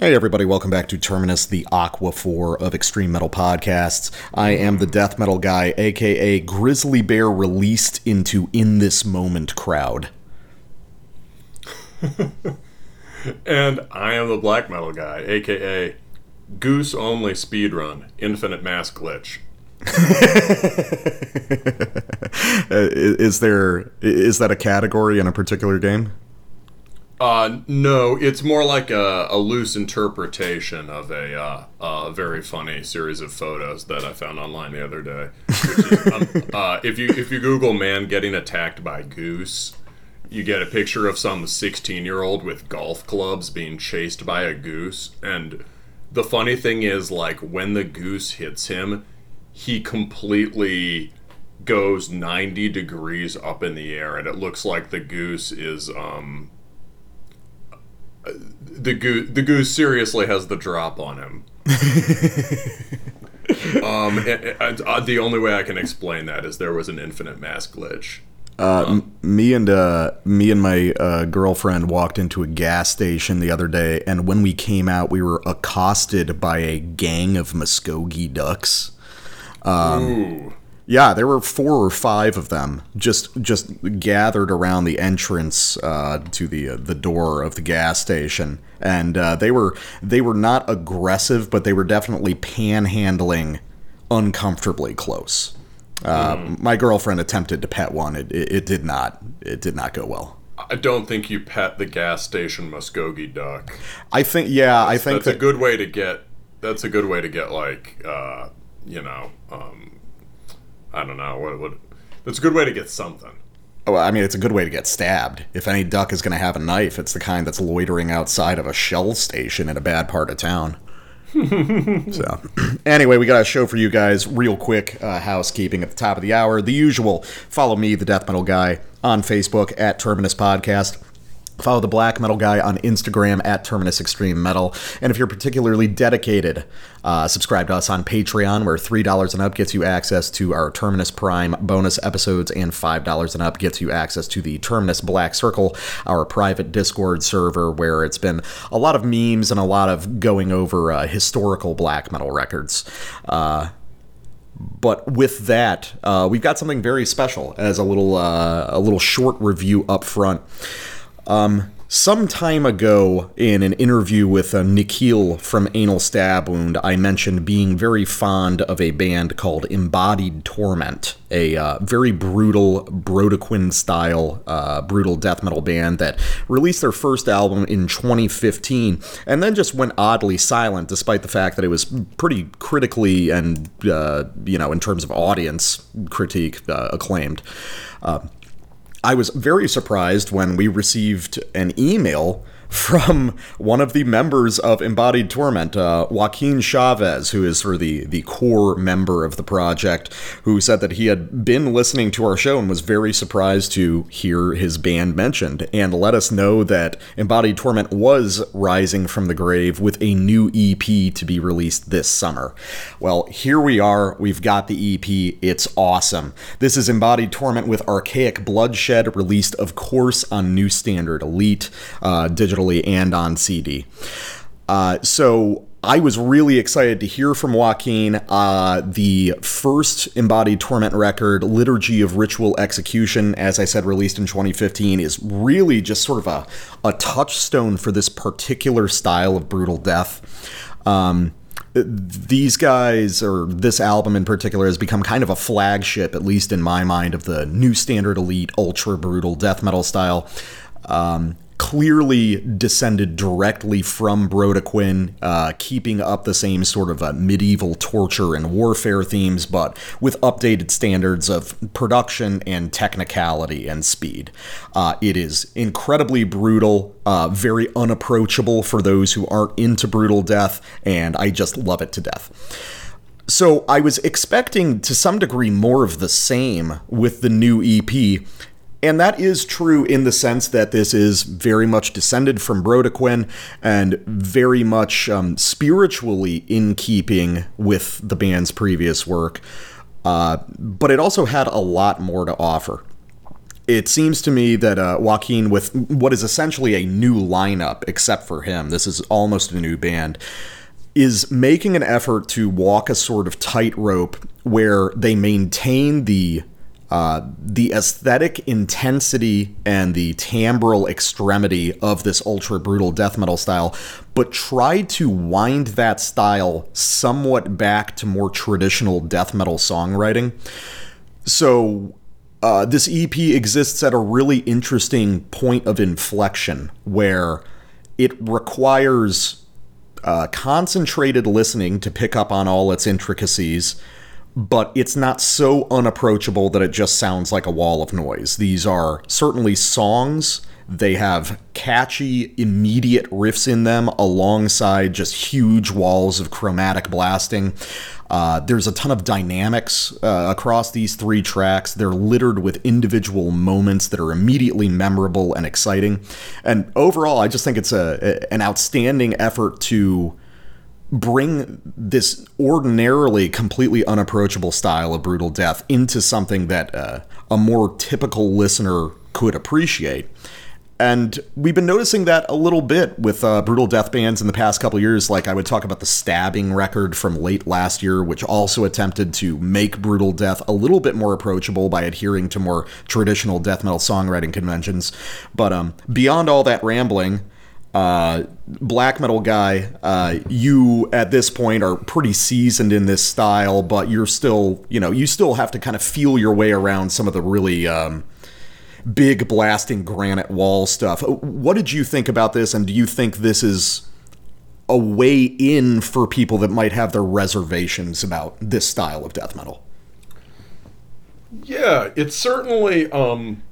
Hey, everybody, welcome back to Terminus, the Aqua 4 of Extreme Metal Podcasts. I am the death metal guy, aka Grizzly Bear released into In This Moment crowd. and I am the black metal guy, aka Goose Only Speedrun, Infinite Mass Glitch. uh, is there is that a category in a particular game? Uh, no, it's more like a, a loose interpretation of a, uh, very funny series of photos that I found online the other day. Is, um, uh, if you if you Google "man getting attacked by goose," you get a picture of some 16 year old with golf clubs being chased by a goose. And the funny thing is, like when the goose hits him, he completely goes 90 degrees up in the air, and it looks like the goose is um the goose the goose seriously has the drop on him. um, uh, the only way I can explain that is there was an infinite mass glitch. Uh, um, me and uh, me and my uh, girlfriend walked into a gas station the other day, and when we came out, we were accosted by a gang of Muscovy ducks. Um, Ooh. Yeah, there were four or five of them just just gathered around the entrance uh, to the uh, the door of the gas station, and uh, they were they were not aggressive, but they were definitely panhandling uncomfortably close. Mm. My girlfriend attempted to pet one. It, it, it did not it did not go well. I don't think you pet the gas station Muscovy duck. I think yeah, that's, I think that's that, a good way to get. That's a good way to get like uh, you know. Um, I don't know what what. That's a good way to get something. Oh, I mean, it's a good way to get stabbed. If any duck is going to have a knife, it's the kind that's loitering outside of a shell station in a bad part of town. so, anyway, we got a show for you guys. Real quick uh, housekeeping at the top of the hour. The usual. Follow me, the Death Metal Guy, on Facebook at Terminus Podcast. Follow the Black Metal Guy on Instagram at Terminus Extreme Metal. And if you're particularly dedicated, uh, subscribe to us on Patreon, where $3 and up gets you access to our Terminus Prime bonus episodes, and $5 and up gets you access to the Terminus Black Circle, our private Discord server, where it's been a lot of memes and a lot of going over uh, historical black metal records. Uh, but with that, uh, we've got something very special as a little uh, a little short review up front. Um, some time ago, in an interview with uh, Nikhil from Anal Stab Wound, I mentioned being very fond of a band called Embodied Torment, a uh, very brutal Brodequin style uh, brutal death metal band that released their first album in 2015 and then just went oddly silent, despite the fact that it was pretty critically and, uh, you know, in terms of audience critique, uh, acclaimed. Uh, I was very surprised when we received an email from one of the members of Embodied Torment, uh, Joaquin Chavez, who is sort of the, the core member of the project, who said that he had been listening to our show and was very surprised to hear his band mentioned, and let us know that Embodied Torment was rising from the grave with a new EP to be released this summer. Well, here we are. We've got the EP. It's awesome. This is Embodied Torment with Archaic Bloodshed, released, of course, on New Standard Elite uh, digital digitally and on CD. Uh, so I was really excited to hear from Joaquin. Uh, the first embodied torment record, Liturgy of Ritual Execution, as I said, released in 2015, is really just sort of a, a touchstone for this particular style of brutal death. Um, these guys, or this album in particular, has become kind of a flagship, at least in my mind, of the new standard elite, ultra brutal death metal style. Um, clearly descended directly from Brodequin, uh, keeping up the same sort of uh, medieval torture and warfare themes, but with updated standards of production and technicality and speed. Uh, it is incredibly brutal, uh, very unapproachable for those who aren't into brutal death, and I just love it to death. So I was expecting to some degree more of the same with the new EP, and that is true in the sense that this is very much descended from Brodequin and very much um, spiritually in keeping with the band's previous work. Uh, but it also had a lot more to offer. it seems to me that uh, Joaquin, with what is essentially a new lineup, except for him, this is almost a new band, is making an effort to walk a sort of tightrope where they maintain the uh, the aesthetic intensity and the timbral extremity of this ultra brutal death metal style, but try to wind that style somewhat back to more traditional death metal songwriting. So uh, this EP exists at a really interesting point of inflection where it requires uh, concentrated listening to pick up on all its intricacies, but it's not so unapproachable that it just sounds like a wall of noise. These are certainly songs. They have catchy, immediate riffs in them alongside just huge walls of chromatic blasting. Uh, there's a ton of dynamics uh, across these three tracks. They're littered with individual moments that are immediately memorable and exciting. And overall, I just think it's a, an outstanding effort to bring this ordinarily completely unapproachable style of brutal death into something that uh, a more typical listener could appreciate. And we've been noticing that a little bit with uh, brutal death bands in the past couple years. Like I would talk about the stabbing record from late last year, which also attempted to make brutal death a little bit more approachable by adhering to more traditional death metal songwriting conventions. But um, beyond all that rambling, uh, black metal guy, uh, you at this point are pretty seasoned in this style, but you're still, you know, you still have to kind of feel your way around some of the really. Um, big blasting granite wall stuff. What did you think about this, and do you think this is a way in for people that might have their reservations about this style of death metal? Yeah, it's certainly um,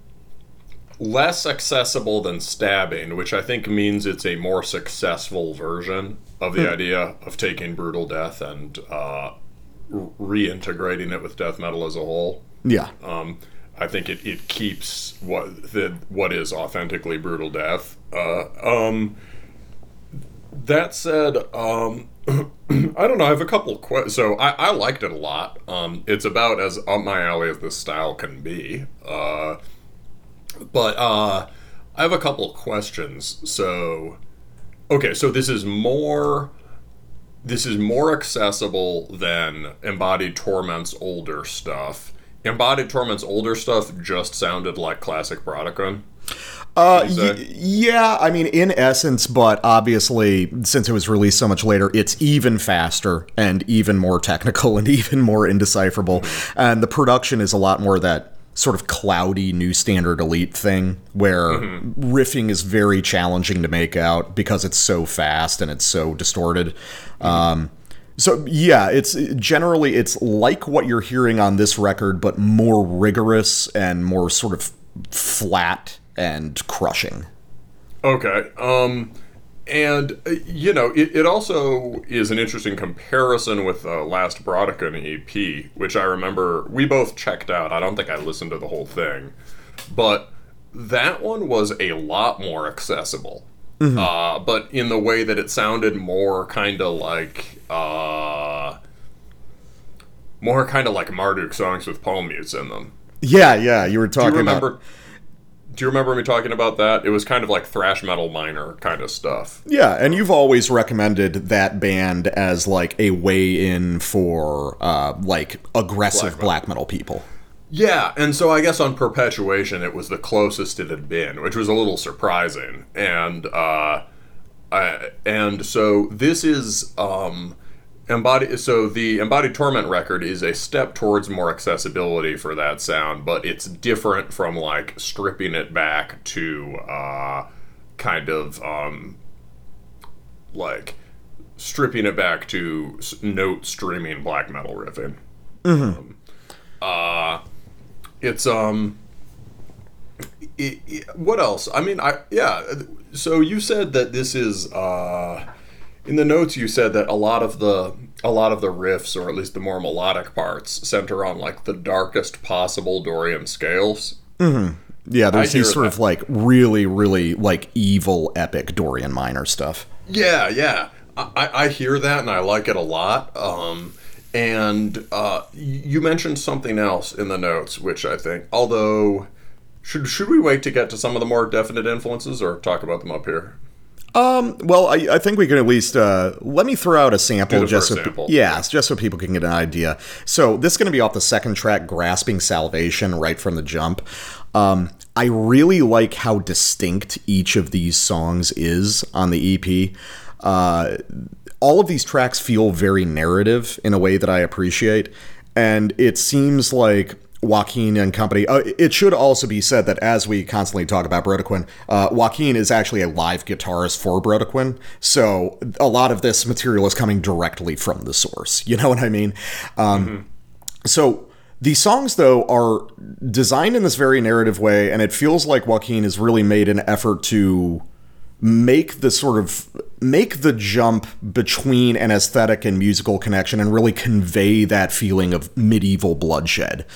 less accessible than stabbing, which I think means it's a more successful version of the idea of taking brutal death and uh, reintegrating it with death metal as a whole. Yeah. Um, I think it, it keeps what the what is authentically brutal death. Uh, um, that said, um, I don't know. I have a couple of questions. So I, I liked it a lot. Um, it's about as up my alley as this style can be. Uh, but uh, I have a couple of questions. So, okay, so this is more. This is more accessible than Embodied Torment's older stuff Embodied Torment's older stuff just sounded like classic Brodequin. Uh, y- yeah, I mean, in essence, but obviously, since it was released so much later, it's even faster and even more technical and even more indecipherable. And the production is a lot more that sort of cloudy new standard elite thing where mm-hmm. riffing is very challenging to make out because it's so fast and it's so distorted. Mm-hmm. Um, so yeah, it's generally it's like what you're hearing on this record, but more rigorous and more sort of flat and crushing. Okay. Um, and uh, you know, it, it also is an interesting comparison with the last Brodequin EP, which I remember we both checked out. I don't think I listened to the whole thing, but that one was a lot more accessible. Mm-hmm. Uh, but in the way that it sounded more kind of like uh, more kind of like Marduk songs with palm mutes in them. Yeah, yeah, you were talking do you remember, about. Do you remember me talking about that? It was kind of like thrash metal minor kind of stuff. Yeah, and you've always recommended that band as like a way in for uh, like aggressive black metal, black metal people. Yeah, and so I guess on Perpetuation it was the closest it had been, which was a little surprising. And uh, I, and so this is um, embodied. So the Embodied Torment record is a step towards more accessibility for that sound, but it's different from like stripping it back to uh, kind of um, like stripping it back to note streaming black metal riffing. Mm-hmm. Um, uh, it's um it, it, what else i mean i yeah so you said that this is uh in the notes you said that a lot of the a lot of the riffs or at least the more melodic parts center on like the darkest possible dorian scales mm-hmm. yeah there's these sort that. of like really really like evil epic dorian minor stuff yeah yeah I, I hear that and i like it a lot um and uh, you mentioned something else in the notes, which I think, although Should should we wait to get to some of the more definite influences, or talk about them up here? Um, well, I, I think we can at least uh, let me throw out a sample just so sample. yeah, just so people can get an idea. So this is going to be off the second track, "Grasping Salvation," right from the jump. Um, I really like how distinct each of these songs is on the EP. Uh, all of these tracks feel very narrative in a way that I appreciate, and it seems like Joaquin and company. Uh, it should also be said that as we constantly talk about Brodequin, uh, Joaquin is actually a live guitarist for Brodequin, so a lot of this material is coming directly from the source. You know what I mean? Um, So these songs, though, are designed in this very narrative way, and it feels like Joaquin has really made an effort to make the sort of make the jump between an aesthetic and musical connection and really convey that feeling of medieval bloodshed.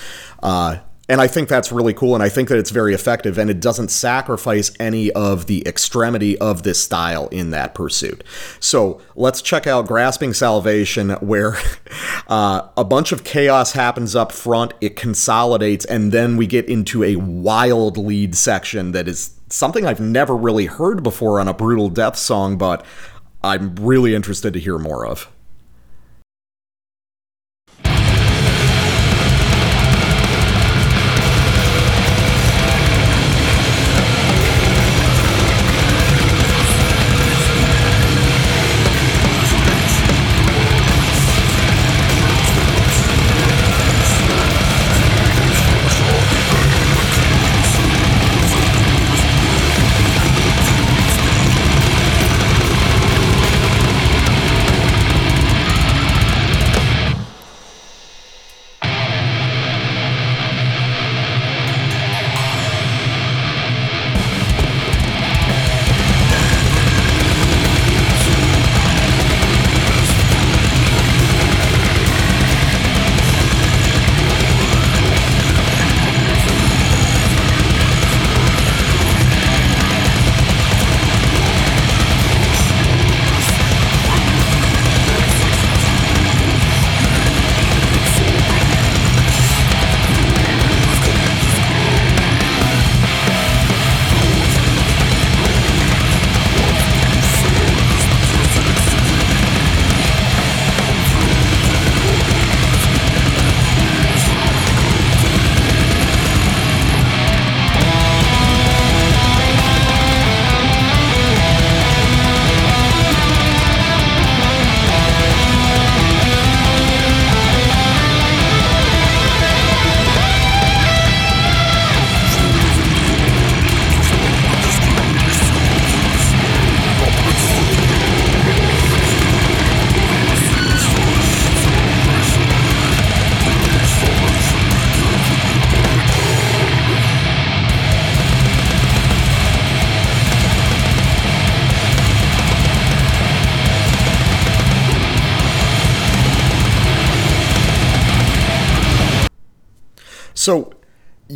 Uh, and I think that's really cool, and I think that it's very effective, and it doesn't sacrifice any of the extremity of this style in that pursuit. So let's check out Grasping Salvation, where uh, a bunch of chaos happens up front, it consolidates, and then we get into a wild lead section that is something I've never really heard before on a Brutal Death song, but I'm really interested to hear more of.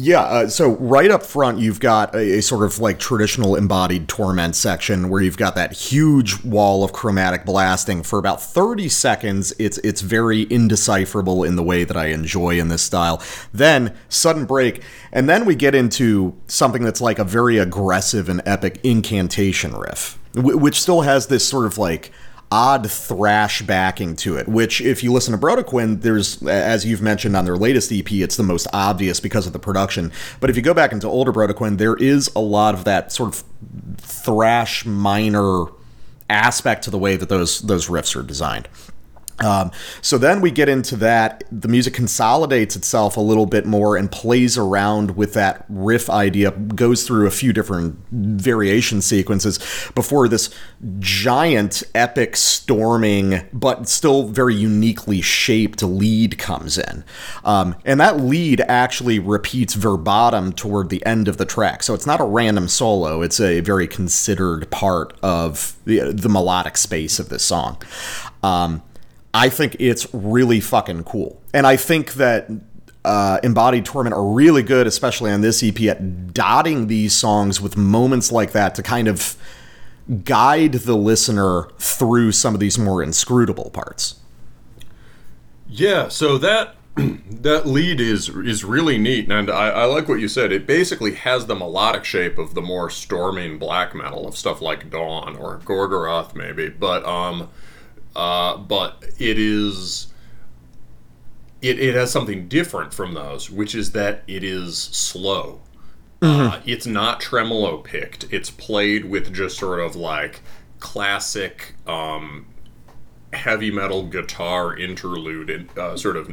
Yeah, uh, so right up front, you've got a, a sort of like traditional embodied torment section where you've got that huge wall of chromatic blasting for about 30 seconds. It's it's very indecipherable in the way that I enjoy in this style. Then sudden break, and then we get into something that's like a very aggressive and epic incantation riff, wh- which still has this sort of like odd thrash backing to it, which, if you listen to Brodequin, there's, as you've mentioned on their latest EP, it's the most obvious because of the production. But if you go back into older Brodequin, there is a lot of that sort of thrash minor aspect to the way that those those riffs are designed. Um, so then we get into that. The music consolidates itself a little bit more and plays around with that riff idea, goes through a few different variation sequences before this giant, epic, storming, but still very uniquely shaped lead comes in. Um, and that lead actually repeats verbatim toward the end of the track. So it's not a random solo, it's a very considered part of the, the melodic space of this song. Um, I think it's really fucking cool. And I think that uh, Embodied Torment are really good, especially on this EP, at dotting these songs with moments like that to kind of guide the listener through some of these more inscrutable parts. Yeah, so that That lead is is really neat, and I, I like what you said. It basically has the melodic shape of the more storming black metal of stuff like Dawn or Gorgoroth, maybe. But um, uh, but it is it, it has something different from those, which is that it is slow. Uh, it's not tremolo picked. It's played with just sort of like classic um, heavy metal guitar interlude, in, uh, sort of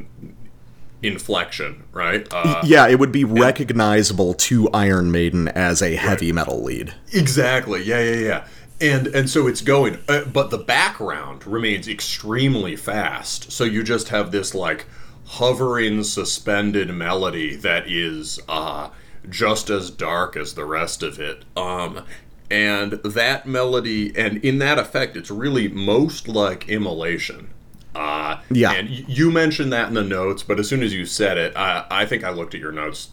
inflection, right? Uh, Yeah, it would be recognizable to Iron Maiden as a heavy metal lead. Exactly. Yeah, yeah, yeah. And and so it's going, uh, but the background remains extremely fast. So you just have this like hovering, suspended melody that is uh, just as dark as the rest of it. Um, and that melody, and in that effect, it's really most like immolation. Uh, Yeah. And you mentioned that in the notes, but as soon as you said it, I, I think I looked at your notes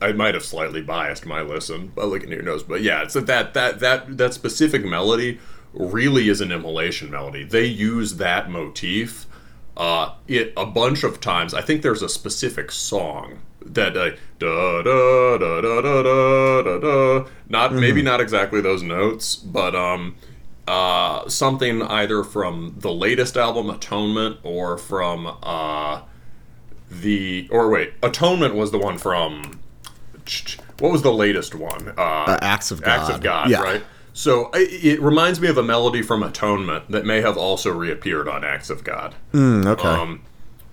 I might have slightly biased my listen by looking at your notes, but yeah, it's that that that that that specific melody really is an immolation melody. They use that motif uh, it a bunch of times. I think there's a specific song that uh, da da da da da da da da. Not maybe not exactly those notes, but um. Uh, something either from the latest album Atonement or from uh, the or wait Atonement was the one from what was the latest one? Uh, Uh, Acts of Acts of God. God, Yeah. right? So I- it reminds me of a melody from Atonement that may have also reappeared on Acts of God. Mm, okay. Um,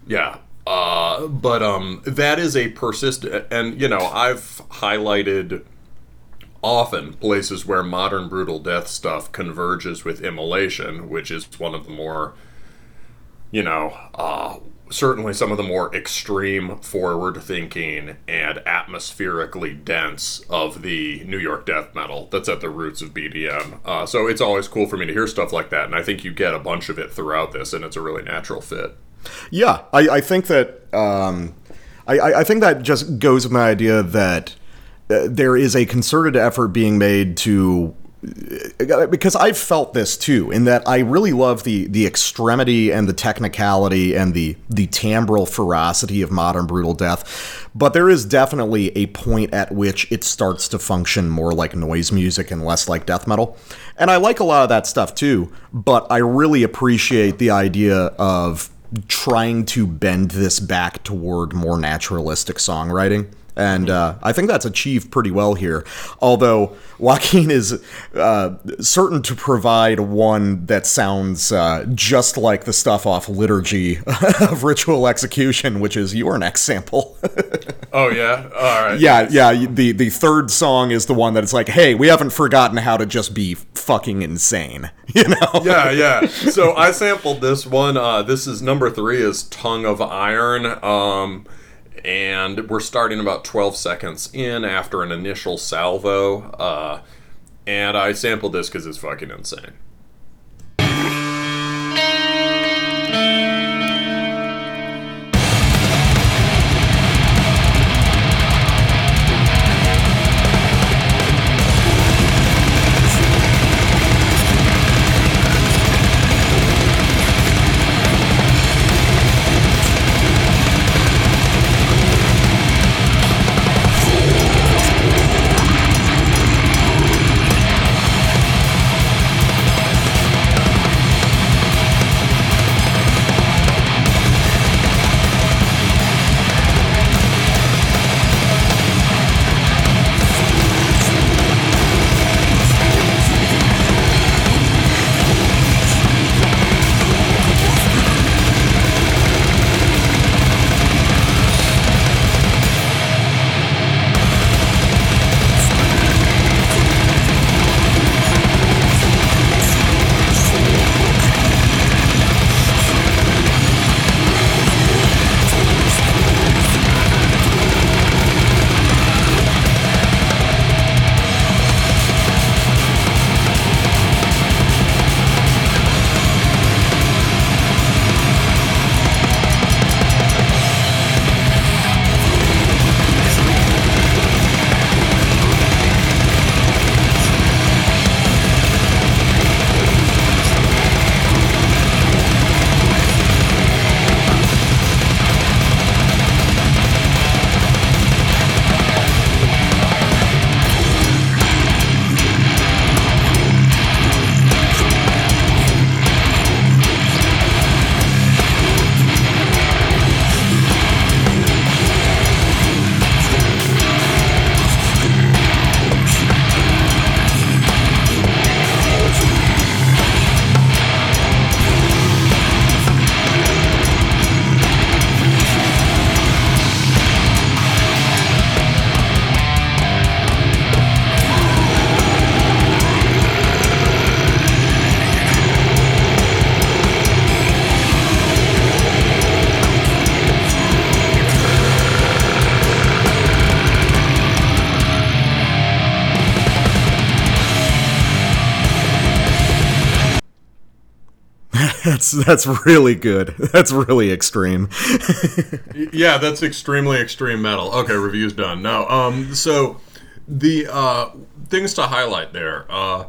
yeah. Uh, but um, that is a persistent, and you know, I've highlighted often places where modern brutal death stuff converges with immolation, which is one of the more, you know, uh, certainly some of the more extreme, forward thinking, and atmospherically dense of the New York death metal that's at the roots of BDM. Uh, so it's always cool for me to hear stuff like that, and I think you get a bunch of it throughout this, and it's a really natural fit. Yeah, I, I think that um, I, I think that just goes with my idea that uh, there is a concerted effort being made to because I've felt this too, in that I really love the the extremity and the technicality and the the timbral ferocity of modern brutal death, but there is definitely a point at which it starts to function more like noise music and less like death metal, and I like a lot of that stuff too. But I really appreciate the idea of trying to bend this back toward more naturalistic songwriting. And uh, I think that's achieved pretty well here. Although Joaquin is uh, certain to provide one that sounds uh, just like the stuff off Liturgy of Ritual Execution, which is your next sample. Oh yeah, all right. yeah, yeah. The the third song is the one that it's like, hey, we haven't forgotten how to just be fucking insane, you know? yeah, yeah. So I sampled this one. Uh, this is number three is Tongue of Iron. Um, and we're starting about 12 seconds in after an initial salvo. Uh, and I sampled this because it's fucking insane. That's that's really good. That's really extreme. yeah, that's extremely extreme metal. Okay, review's done. No, um, so the uh, things to highlight there. Uh,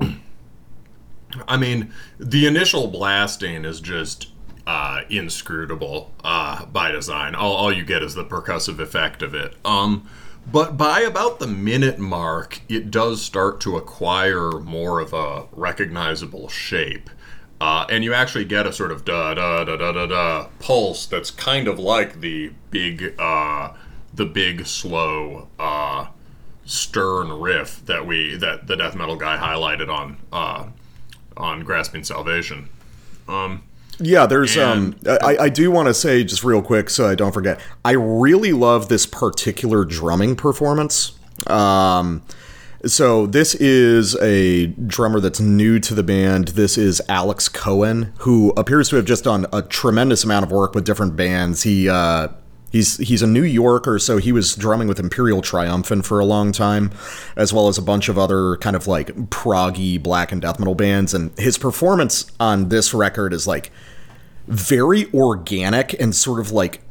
I mean, the initial blasting is just uh, inscrutable uh, by design. All, all you get is the percussive effect of it. Um, but by about the minute mark, it does start to acquire more of a recognizable shape. Uh, and you actually get a sort of da da da da da da pulse that's kind of like the big, uh, the big slow uh, stern riff that we that the death metal guy highlighted on uh, on grasping salvation. Um, yeah, there's um I, I do want to say just real quick so I don't forget. I really love this particular drumming performance. Um so this is a drummer that's new to the band. This is Alex Cohen, who appears to have just done a tremendous amount of work with different bands. He uh He's he's a New Yorker, so he was drumming with Imperial Triumphant for a long time, as well as a bunch of other kind of like proggy black and death metal bands. And his performance on this record is like very organic and sort of like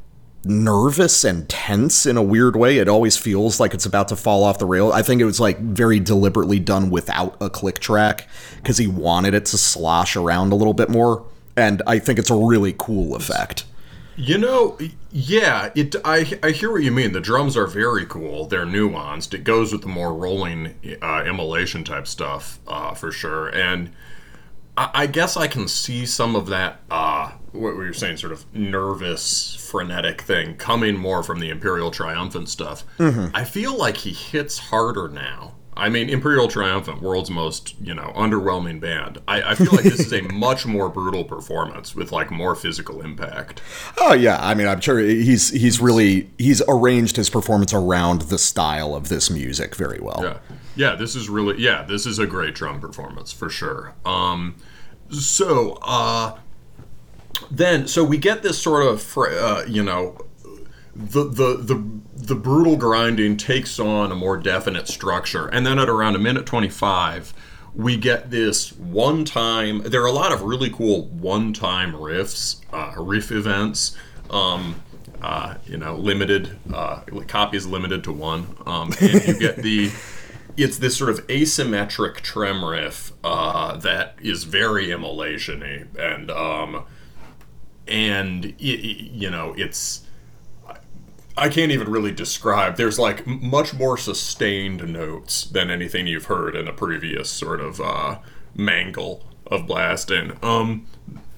nervous and tense in a weird way. It always feels like it's about to fall off the rail. I think it was like very deliberately done without a click track because he wanted it to slosh around a little bit more. And I think it's a really cool effect. You know, yeah, it. I I hear what you mean. The drums are very cool. They're nuanced. It goes with the more rolling uh, immolation type stuff uh, for sure. And I, I, guess I can see some of that. Uh, what were you saying? Sort of nervous, frenetic thing coming more from the Imperial Triumphant stuff. Mm-hmm. I feel like he hits harder now. I mean, Imperial Triumphant, world's most you know underwhelming band. I, I feel like this is a much more brutal performance with like more physical impact. Oh yeah, I mean, I'm sure he's he's really he's arranged his performance around the style of this music very well. Yeah, yeah, this is really yeah, this is a great drum performance for sure. Um, so uh, then so we get this sort of uh, you know the the the the brutal grinding takes on a more definite structure, and then at around a minute twenty five, we get this one time. There are a lot of really cool one time riffs, uh, riff events. Um, uh, you know, limited uh, copies limited to one, um, and you get the. It's this sort of asymmetric trem riff uh, that is very immolation-y, and um, and it, you know it's I can't even really describe. There's like much more sustained notes than anything you've heard in a previous sort of uh, mangle of blasting. Um,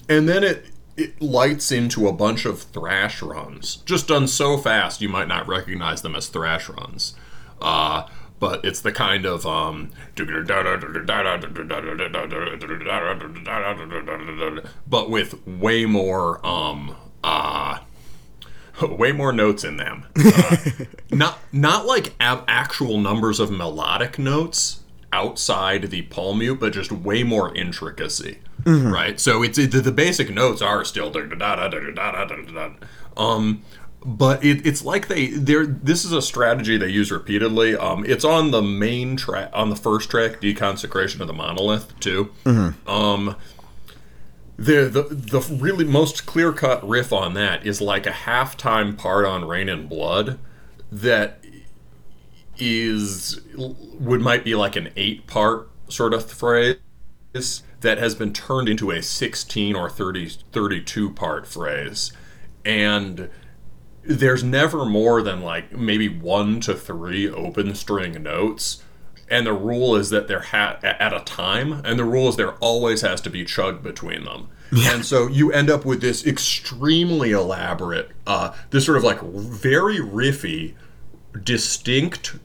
and then it it lights into a bunch of thrash runs, just done so fast you might not recognize them as thrash runs. Uh, but it's the kind of um, but with way more um, uh, way more notes in them. Uh, not not like ab- actual numbers of melodic notes outside the palm mute, but just way more intricacy. Mm-hmm. Right. So it's it, the basic notes are still um, but it, it's like they they're this is a strategy they use repeatedly. Um, it's on the main track on the first track, Deconsecration of the Monolith too. Mm-hmm. Um the the the really most clear cut riff on that is like a halftime part on Raining Blood that is would might be like an eight part sort of phrase that has been turned into a 16 or 30 32 part phrase and there's never more than like maybe one to three open string notes and the rule is that they're ha- at a time, and the rule is there always has to be chug between them. Yeah. And so you end up with this extremely elaborate, uh, this sort of like very riffy, distinct,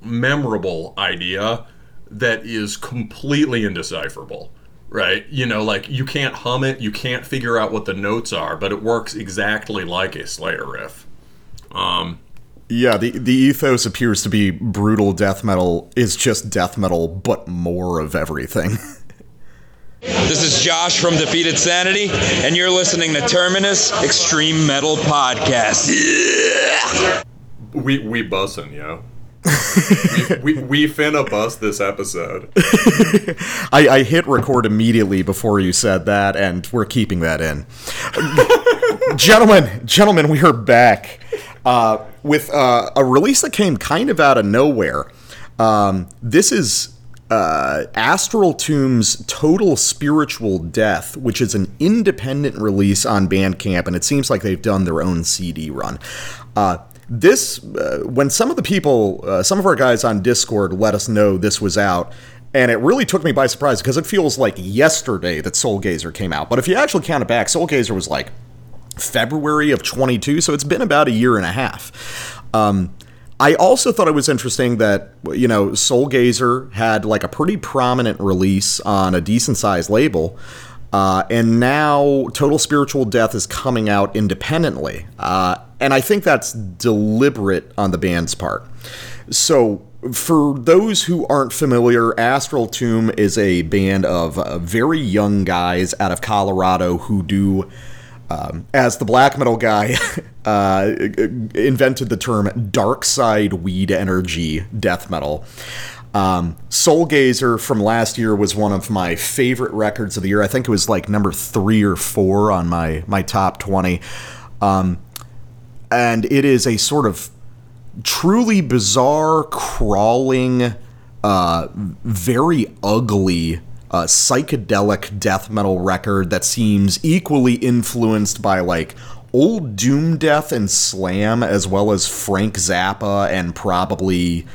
memorable idea that is completely indecipherable. Right? You know, like you can't hum it, you can't figure out what the notes are, but it works exactly like a Slayer riff. Um, yeah, the the ethos appears to be brutal death metal is just death metal, but more of everything. This is Josh from Defeated Sanity, and you're listening to Terminus Extreme Metal Podcast. We we bussin', yo. We, we, finna bust this episode. I, I hit record immediately before you said that, and we're keeping that in. gentlemen, gentlemen, we are back uh, with uh, a release that came kind of out of nowhere. Um, this is uh, Astral Tomb's Total Spiritual Death, which is an independent release on Bandcamp, and it seems like they've done their own CD run. Uh, this, uh, when some of the people, uh, some of our guys on Discord let us know this was out, and it really took me by surprise because it feels like yesterday that Soulgazer came out. But if you actually count it back, Soulgazer was like February of 22, so it's been about a year and a half. Um, I also thought it was interesting that you know Soulgazer had like a pretty prominent release on a decent sized label, uh, and now Total Spiritual Death is coming out independently, uh, and I think that's deliberate on the band's part. So. For those who aren't familiar, Astral Tomb is a band of uh, very young guys out of Colorado who do um, as the black metal guy uh, invented the term dark side weed energy death metal. Um, Soulgazer from last year was one of my favorite records of the year. I think it was like number three or four on my my top twenty, um, and it is a sort of truly bizarre, crawling, uh, very ugly uh, psychedelic death metal record that seems equally influenced by like old Doom Death and Slam, as well as Frank Zappa and probably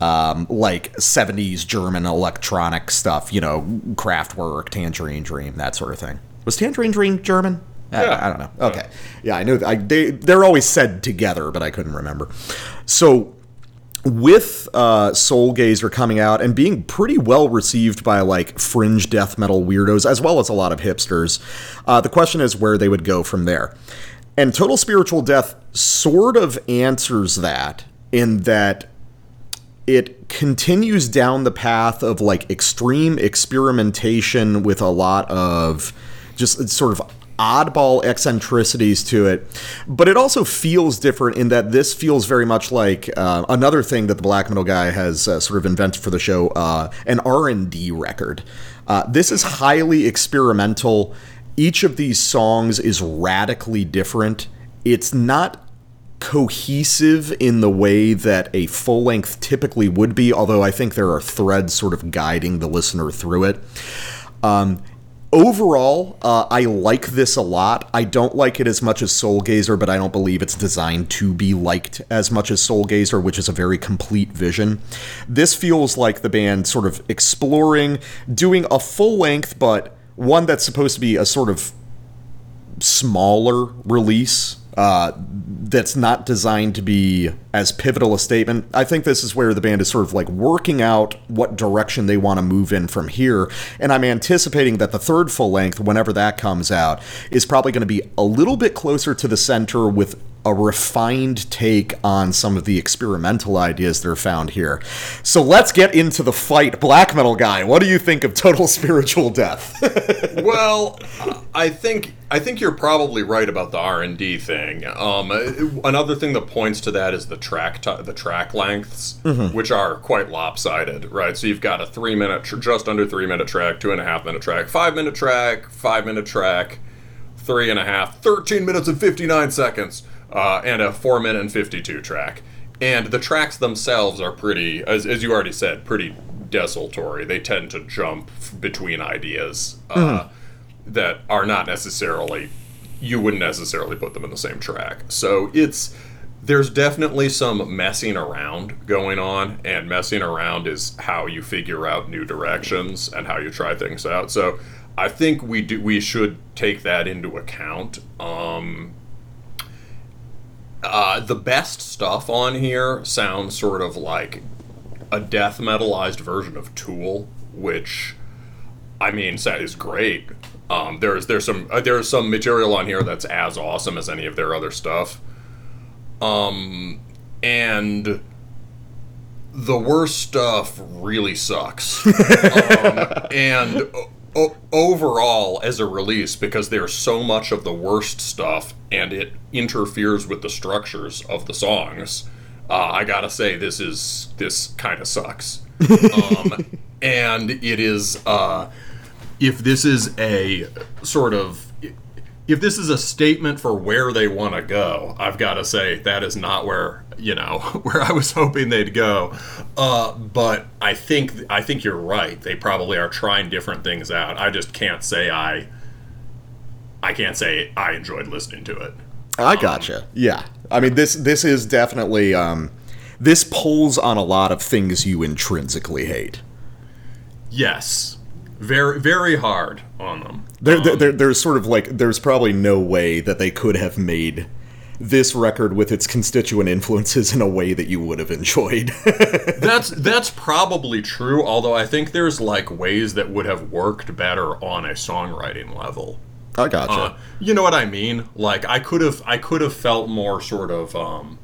um, like 70s German electronic stuff, you know, Kraftwerk, Tangerine Dream, that sort of thing. Was Tangerine Dream German? I, Yeah. I don't know. Okay. Yeah, I know. I, they, they're always said together, but I couldn't remember. So with uh, Soulgazer coming out and being pretty well received by like fringe death metal weirdos as well as a lot of hipsters, uh, the question is where they would go from there. And Total Spiritual Death sort of answers that in that it continues down the path of like extreme experimentation with a lot of just sort of oddball eccentricities to it but it also feels different in that this feels very much like uh, another thing that the black metal guy has uh, sort of invented for the show uh, an r&d record. Uh, this is highly experimental. Each of these songs is radically different. It's not cohesive in the way that a full length typically would be, although I think there are threads sort of guiding the listener through it. Um, overall, uh, I like this a lot. I don't like it as much as Soulgazer, but I don't believe it's designed to be liked as much as Soulgazer, which is a very complete vision. This feels like the band sort of exploring, doing a full length, but one that's supposed to be a sort of smaller release uh, that's not designed to be as pivotal a statement. I think this is where the band is sort of like working out what direction they want to move in from here. And I'm anticipating that the third full length, whenever that comes out, is probably going to be a little bit closer to the center with a refined take on some of the experimental ideas that are found here. So let's get into the fight. Black metal guy, what do you think of Total Spiritual Death? well, I think I think you're probably right about the R and D thing. Um, another thing that points to that is the track ti the track lengths, which are quite lopsided, right? So you've got a three minute, tr- just under three minute track, two and a half minute track, five minute track, five minute track, three and a half, 13 minutes and 59 seconds, uh, and a four minute and 52 track. And the tracks themselves are pretty, as, as you already said, pretty desultory. They tend to jump f- between ideas uh, that are not necessarily, you wouldn't necessarily put them in the same track. So it's, there's definitely some messing around going on, and messing around is how you figure out new directions and how you try things out. So I think we do we should take that into account. Um, uh, the best stuff on here sounds sort of like a death metalized version of Tool, which I mean that is great. Um, there's there's some uh, there's some material on here that's as awesome as any of their other stuff. Um, and the worst stuff really sucks. um, and o- overall, as a release, because there's so much of the worst stuff and it interferes with the structures of the songs, uh, I gotta say this is this kind of sucks. um, and it is uh, if this is a sort of if this is a statement for where they want to go, I've got to say that is not where you know where I was hoping they'd go. Uh, but I think I think you're right. They probably are trying different things out. I just can't say I I can't say I enjoyed listening to it. I gotcha. Yeah, I mean this this is definitely um, this pulls on a lot of things you intrinsically hate. Yes, very very hard on them. There, there, there, there's sort of like there's probably no way that they could have made this record with its constituent influences in a way that you would have enjoyed. that's that's probably true. Although I think there's like ways that would have worked better on a songwriting level. I gotcha. Uh, you know what I mean? Like I could have I could have felt more sort of um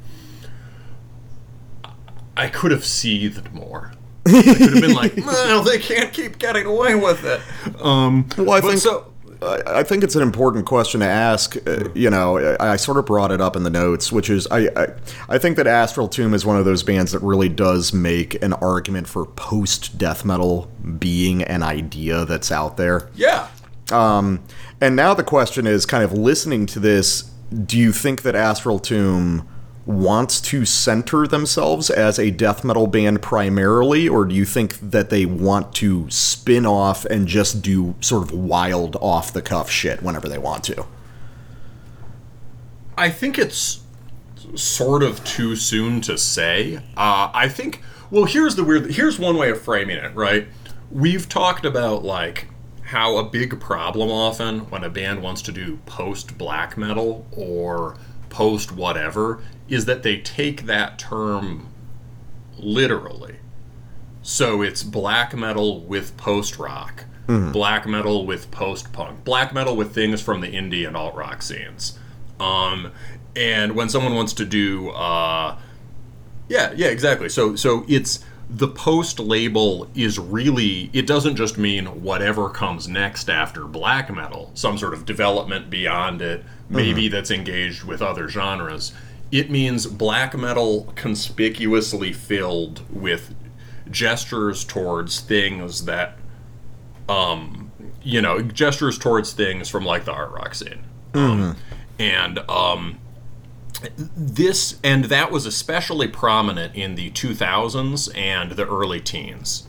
I could have seethed more. Could have been like, well, they can't keep getting away with it. Um, well, I think so. I I think it's an important question to ask. Uh, you know, I, I sort of brought it up in the notes, which is I, I I think that Astral Tomb is one of those bands that really does make an argument for post death metal being an idea that's out there. Yeah. Um, and now the question is, kind of listening to this, do you think that Astral Tomb wants to center themselves as a death metal band primarily, or do you think that they want to spin off and just do sort of wild off the cuff shit whenever they want to? I think it's sort of too soon to say. Uh, I think. Well, here's the weird. Here's one way of framing it. Right. We've talked about like how a big problem often when a band wants to do post black metal or post whatever is that they take that term literally. So it's black metal with post rock, black metal with post punk, black metal with things from the indie and alt rock scenes. Um, and when someone wants to do, uh, yeah, yeah, exactly. So so it's the post label is really it doesn't just mean whatever comes next after black metal, some sort of development beyond it, maybe that's engaged with other genres. It means black metal conspicuously filled with gestures towards things that um you know gestures towards things from like the art rock scene um, and um this and that was especially prominent in the 2000s and the early teens.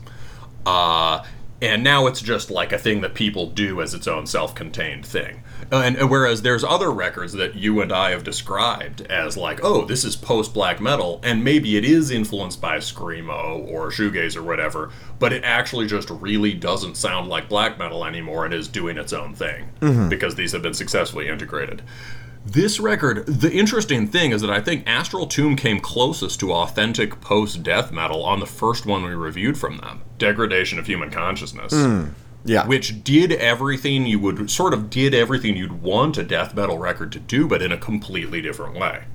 Uh and now it's just like a thing that people do as its own self-contained thing Uh, and, whereas there's other records that you and I have described as like, oh, this is post black metal, and maybe it is influenced by screamo or shoegaze or whatever, but it actually just really doesn't sound like black metal anymore and is doing its own thing because these have been successfully integrated. This record, the interesting thing is that I think Astral Tomb came closest to authentic post death metal on the first one we reviewed from them Degradation of Human Consciousness Yeah. which did everything you would sort of did everything you'd want a death metal record to do, but in a completely different way.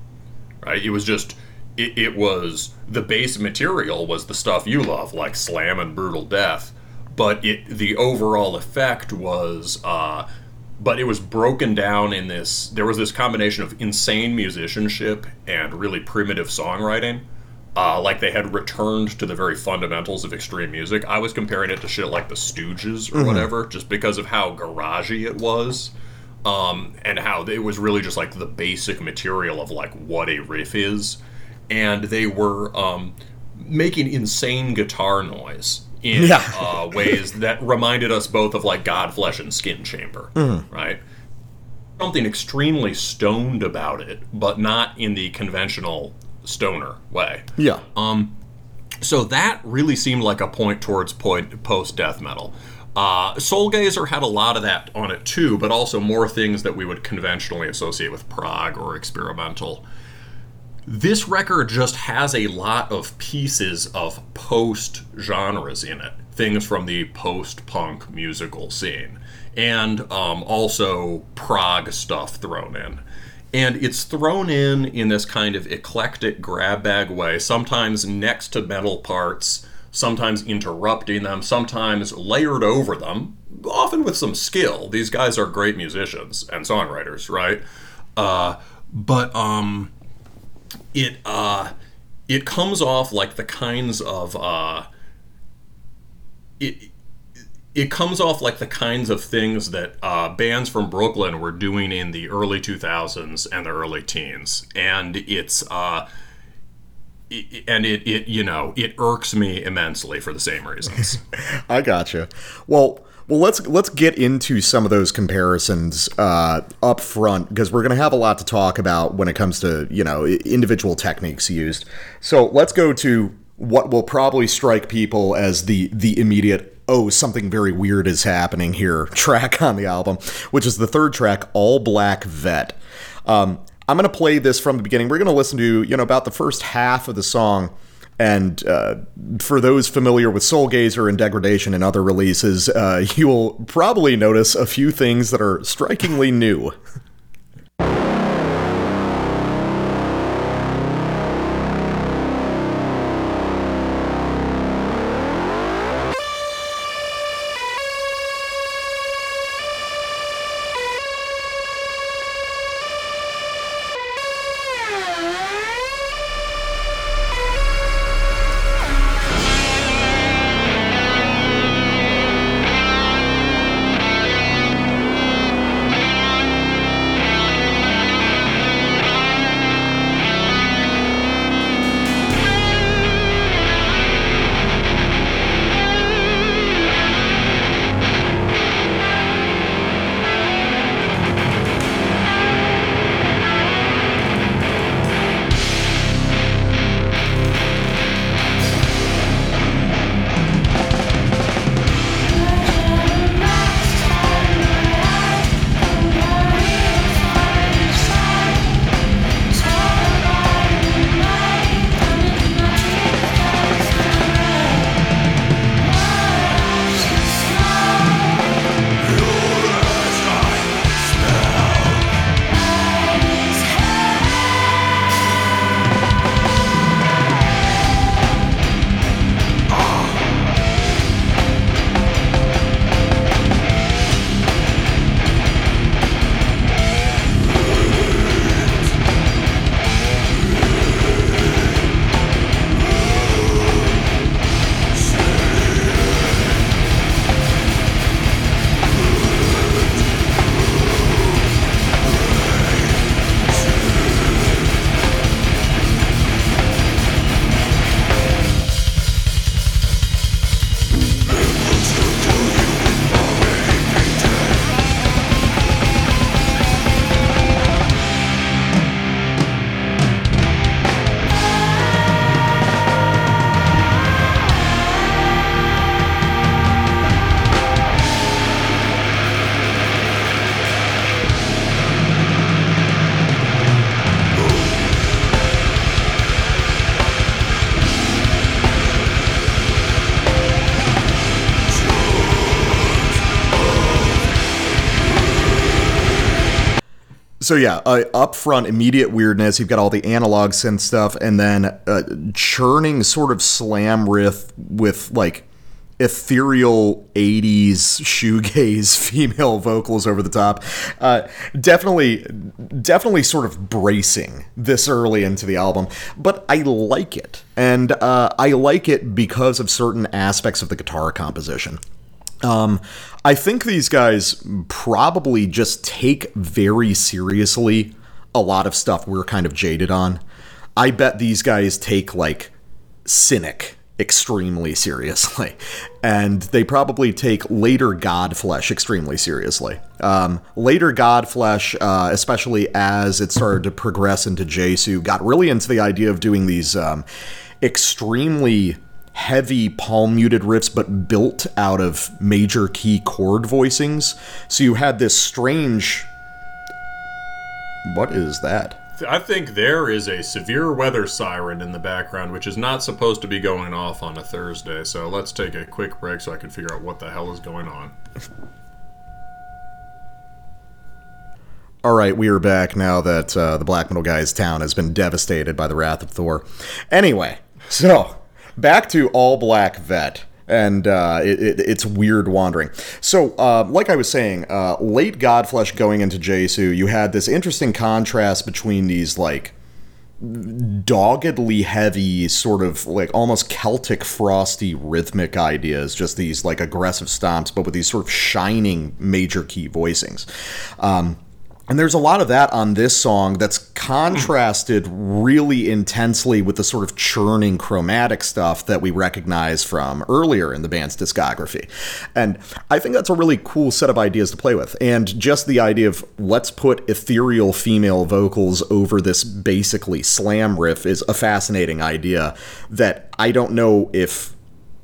Right? It was just it, it was the base material was the stuff you love, like slam and brutal death, but it the overall effect was uh but it was broken down in this there was this combination of insane musicianship and really primitive songwriting uh, like they had returned to the very fundamentals of extreme music. I was comparing it to shit like the Stooges or whatever, just because of how garagey it was, um, and how it was really just like the basic material of like what a riff is, and they were um, making insane guitar noise in Yeah. uh, ways that reminded us both of like Godflesh, and Skin Chamber, right? Something extremely stoned about it, but not in the conventional stoner way. yeah. So that really seemed like a point towards point post death metal. Uh, Soulgazer had a lot of that on it too, but also more things that we would conventionally associate with prog or experimental. This record just has a lot of pieces of post genres in it, things from the post punk musical scene, and um, also prog stuff thrown in. And it's thrown in in this kind of eclectic grab bag way, sometimes next to metal parts, sometimes interrupting them, sometimes layered over them, often with some skill. These guys are great musicians and songwriters, right? Uh, but um, it uh, it comes off like the kinds of uh, it it comes off like the kinds of things that uh, bands from Brooklyn were doing in the early 2000s and the early teens, and it's uh, it, and it, it you know it irks me immensely for the same reasons. I gotcha. Well, well, let's let's get into some of those comparisons uh, up front because we're going to have a lot to talk about when it comes to you know individual techniques used. So let's go to what will probably strike people as the the immediate oh something very weird is happening here track on the album, which is the third track, All Black Vet. Um, I'm going to play this from the beginning. We're going to listen to you know about the first half of the song. And uh, for those familiar with Soulgazer and Degradation and other releases, uh, you will probably notice a few things that are strikingly new. so yeah, uh, upfront immediate weirdness. You've got all the analog synth stuff, and then uh, churning sort of slam riff with like ethereal 80s shoegaze female vocals over the top. Uh, definitely, definitely sort of bracing this early into the album, but I like it. And uh, I like it because of certain aspects of the guitar composition. Um, I think these guys probably just take very seriously a lot of stuff we're kind of jaded on. I bet these guys take like cynic extremely seriously, and they probably take later Godflesh extremely seriously. Um, later Godflesh, uh, especially as it started to progress into Jesu, got really into the idea of doing these um, extremely heavy palm muted riffs but built out of major key chord voicings. So you had this strange What is that? I think there is a severe weather siren in the background, which is not supposed to be going off on a Thursday. So let's take a quick break so I can figure out what the hell is going on. All right, we are back now that uh, the black metal guy's town has been devastated by the wrath of Thor. Anyway, so back to All Black Vet and uh, it, it, it's weird wandering. So, uh, like I was saying, uh, late Godflesh going into Jesu, you had this interesting contrast between these like doggedly heavy, sort of like almost Celtic frosty rhythmic ideas, just these like aggressive stomps, but with these sort of shining major key voicings. Um, and there's a lot of that on this song that's contrasted really intensely with the sort of churning chromatic stuff that we recognize from earlier in the band's discography. And I think that's a really cool set of ideas to play with. And just the idea of let's put ethereal female vocals over this basically slam riff is a fascinating idea that I don't know if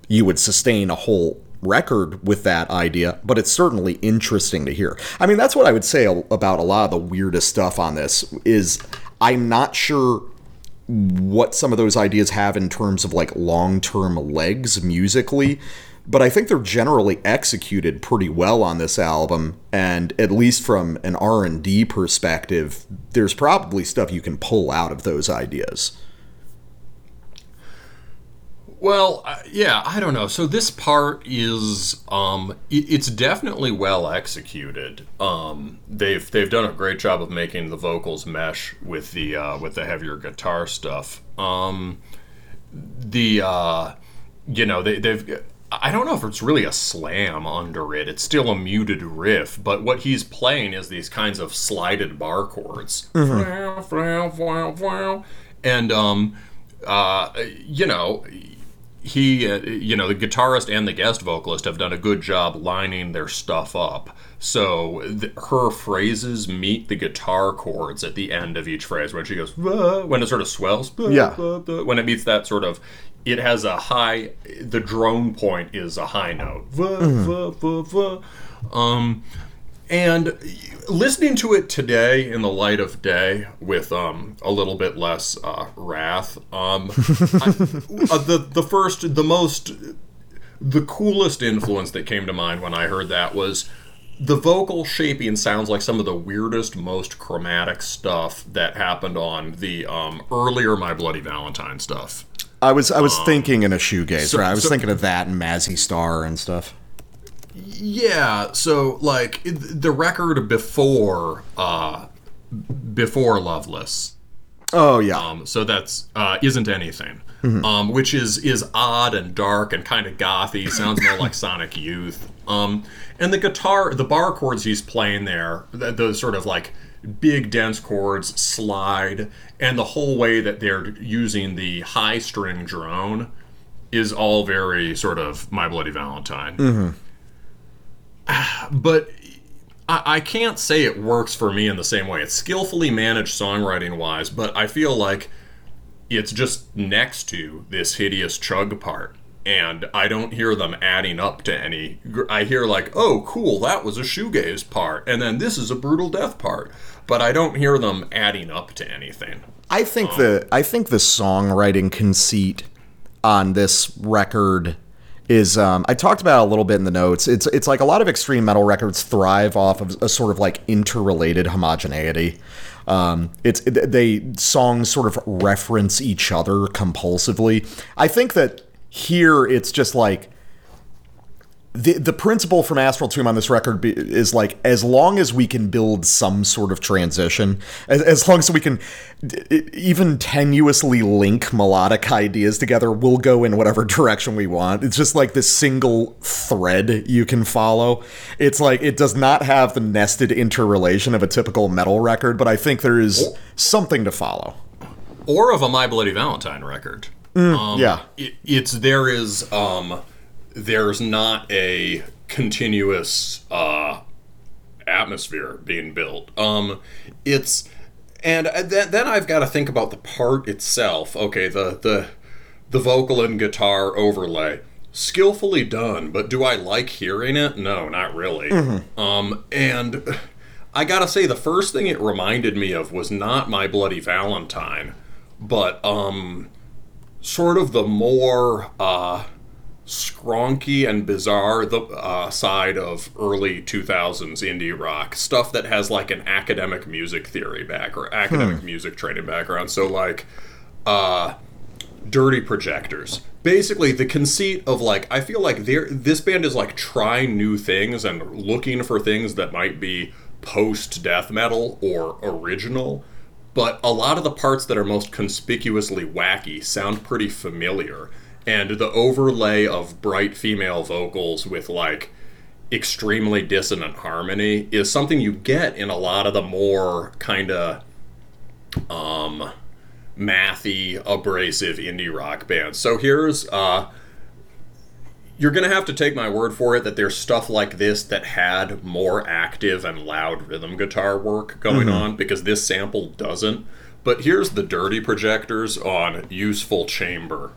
you would sustain a whole record with that idea, but it's certainly interesting to hear. I mean, that's what I would say about a lot of the weirdest stuff on this is I'm not sure what some of those ideas have in terms of like long-term legs musically, but I think they're generally executed pretty well on this album and at least from an R&D perspective, there's probably stuff you can pull out of those ideas. Well, uh, yeah, I don't know. So this part is um it, it's definitely well executed. Um they've they've done a great job of making the vocals mesh with the uh with the heavier guitar stuff. Um the uh you know, they they've I don't know if it's really a slam under it. It's still a muted riff, but what he's playing is these kinds of slided bar chords. Mm-hmm. And um uh you know, he, uh, you know, the guitarist and the guest vocalist have done a good job lining their stuff up. So th- her phrases meet the guitar chords at the end of each phrase when she goes, when it sort of swells, yeah. when it meets that sort of, it has a high, the drone point is a high note. Mm-hmm. Um, and listening to it today in the light of day with um, a little bit less uh, wrath, um, I, uh, the the first, the most, the coolest influence that came to mind when I heard that was the vocal shaping sounds like some of the weirdest, most chromatic stuff that happened on the um, earlier My Bloody Valentine stuff. I was I was um, thinking in a shoegaze, so, right? I was so, thinking of that and Mazzy Star and stuff. Yeah, so like the record before uh before Loveless. Oh yeah. Um so that's uh isn't anything. Mm-hmm. Um which is is odd and dark and kind of gothy, sounds more like Sonic Youth. Um and the guitar the bar chords he's playing there, those sort of like big dense chords slide and the whole way that they're using the high string drone is all very sort of My Bloody Valentine. Mm-hmm but I, I can't say it works for me in the same way. It's skillfully managed songwriting wise, but I feel like it's just next to this hideous chug part and I don't hear them adding up to any. I hear like, oh, cool, that was a shoegaze part, and then this is a brutal death part, but I don't hear them adding up to anything. I think um, the I think the songwriting conceit on this record is um, I talked about a little bit in the notes. It's it's like a lot of extreme metal records thrive off of a sort of like interrelated homogeneity. Um, it's they songs sort of reference each other compulsively. I think that here it's just like the the principle from Astral Tomb on this record be, is like as long as we can build some sort of transition, as, as long as we can d- even tenuously link melodic ideas together, we'll go in whatever direction we want. It's just like this single thread you can follow. It's like it does not have the nested interrelation of a typical metal record, but I think there is something to follow. Or of a My Bloody Valentine record. Mm, um, yeah, it, it's there is. Um, there's not a continuous uh, atmosphere being built. Um, it's and then, then I've got to think about the part itself. Okay, the the the vocal and guitar overlay skillfully done, but do I like hearing it? No, not really. Mm-hmm. Um, and I gotta say, the first thing it reminded me of was not My Bloody Valentine, but um, sort of the more uh, skronky and bizarre the uh, side of early 2000s indie rock stuff that has like an academic music theory back or academic hmm. music training background so like uh dirty projectors basically the conceit of like i feel like there this band is like trying new things and looking for things that might be post death metal or original but a lot of the parts that are most conspicuously wacky sound pretty familiar. And the overlay of bright female vocals with like extremely dissonant harmony is something you get in a lot of the more kind of um mathy abrasive indie rock bands. So here's uh you're gonna have to take my word for it that there's stuff like this that had more active and loud rhythm guitar work going on because this sample doesn't. But here's the dirty projectors on useful chamber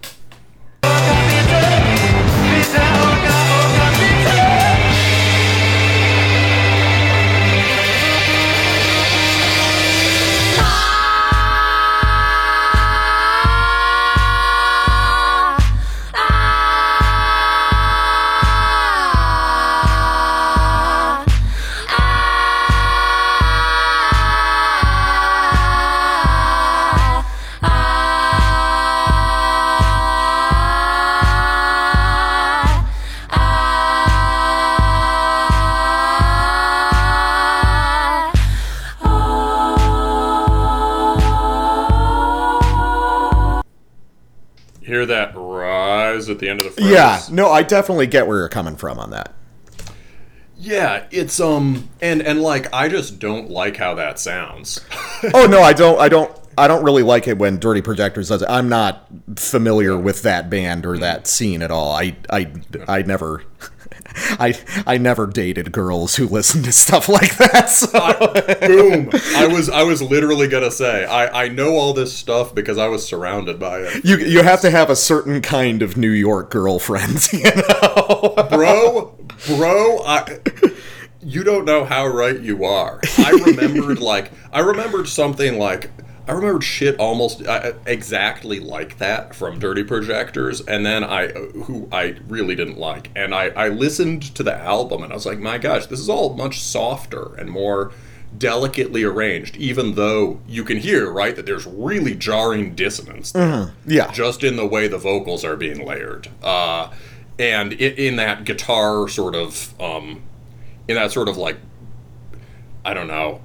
at the end of the phrase Yeah, no, I definitely get where you're coming from on that. Yeah, it's um and and like I just don't like how that sounds. oh no, I don't. I don't. I don't really like it when Dirty Projectors does it. I'm not familiar with that band or that scene at all. I I I never. I I never dated girls who listened to stuff like that. So. Boom! I was I was literally gonna say I I know all this stuff because I was surrounded by it. You you have to have a certain kind of New York girlfriend, you know. bro, bro, I, you don't know how right you are. I remembered like I remembered something like I remembered shit almost uh, exactly like that from Dirty Projectors, and then I who I really didn't like, and I I listened to the album and I was like, my gosh, this is all much softer and more delicately arranged even though you can hear right that there's really jarring dissonance there Yeah. just in the way the vocals are being layered. Uh, and i in that guitar sort of um, in that sort of like i don't know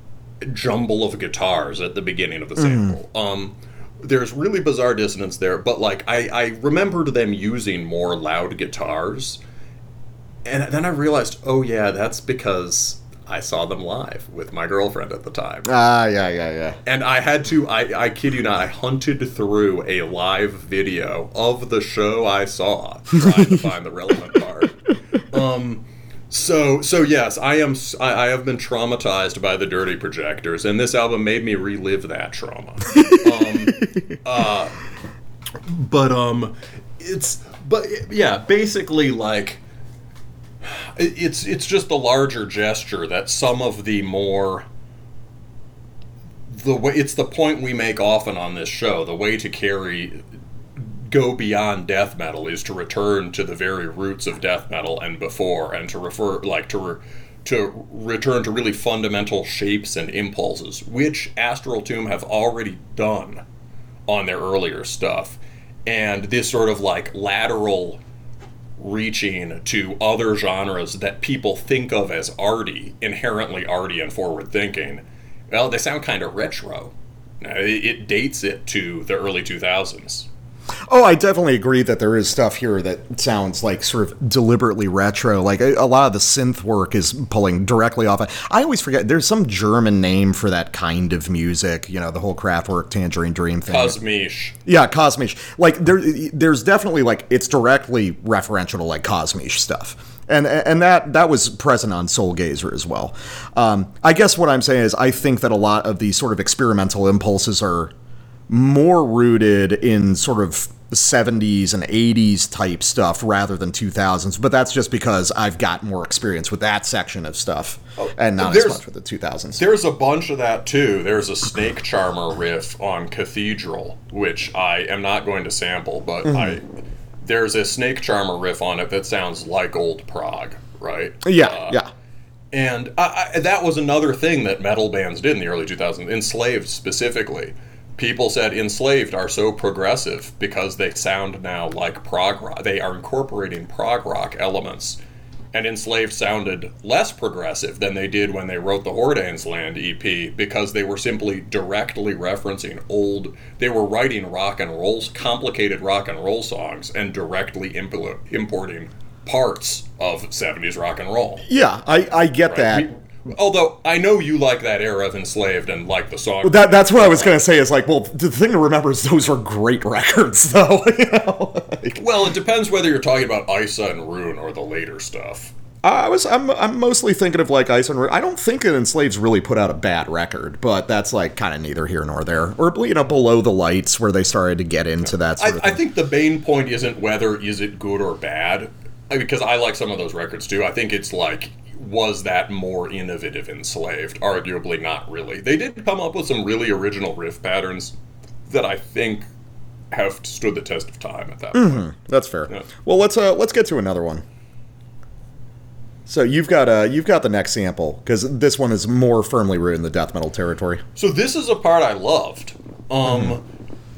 jumble of guitars at the beginning of the sample um, there's really bizarre dissonance there but like I, I remembered them using more loud guitars and then i realized oh yeah that's because i saw them live with my girlfriend at the time Ah, yeah, yeah, yeah. and I had to, I, I kid you not, I hunted through a live video of the show I saw, trying to find the relevant part. Um, so, so yes, I am, I, I have been traumatized by the Dirty Projectors, and this album made me relive that trauma. um, uh, but, um, it's, but yeah, basically like, it's, it's just the larger gesture that some of the more, the way it's the point we make often on this show the way to carry go beyond death metal is to return to the very roots of death metal and before and to refer like to re, to return to really fundamental shapes and impulses which astral tomb have already done on their earlier stuff and this sort of like lateral reaching to other genres that people think of as arty, inherently arty and forward thinking, well, they sound kind of retro. It it dates it to the early 2000s. Oh, I definitely agree that there is stuff here that sounds like sort of deliberately retro. Like a, a lot of the synth work is pulling directly off. Of, I always forget there's some German name for that kind of music. You know, the whole Kraftwerk Tangerine Dream thing. Kosmische. yeah, Cosmish. Like there, there's definitely like it's directly referential to like Cosmish stuff. And, and that that was present on Soulgazer as well. Um, I guess what I'm saying is I think that a lot of these sort of experimental impulses are more rooted in sort of 70s and 80s type stuff rather than 2000s but that's just because i've got more experience with that section of stuff and not as much with the 2000s There's a bunch of that too. There's a Snake Charmer riff on Cathedral, which I am not going to sample, but I there's a Snake Charmer riff on it that sounds like old prog, right? yeah Uh, yeah And I, I, that was another thing that metal bands did in the early 2000s, Enslaved specifically. People said Enslaved are so progressive because they sound now like prog rock. They are incorporating prog rock elements. and Enslaved sounded less progressive than they did when they wrote the Hordanes Land EP because they were simply directly referencing old. They were writing rock and rolls, complicated rock and roll songs, and directly impl- importing parts of 70s rock and roll. Yeah, I, I get that. We- although I know you like that era of Enslaved and like the song. That, that's what I was going to say is like, well, the thing to remember is those are great records, though. you know? Like, well, it depends whether you're talking about Isa and Ruun or the later stuff. I was I'm, I'm mostly thinking of like Ice and Ru- I don't think that Enslaved's really put out a bad record, but that's like kind of neither here nor there. Or you know, below the lights where they started to get into that sort I, I think the main point isn't whether is it good or bad, because I like some of those records too. I think it's like was that more innovative enslaved? Arguably not really. They did come up with some really original riff patterns that I think have stood the test of time at that point. That's fair. Yeah. Well, let's uh let's get to another one. So you've got uh you've got the next sample because this one is more firmly rooted in the death metal territory. So this is a part I loved. Um,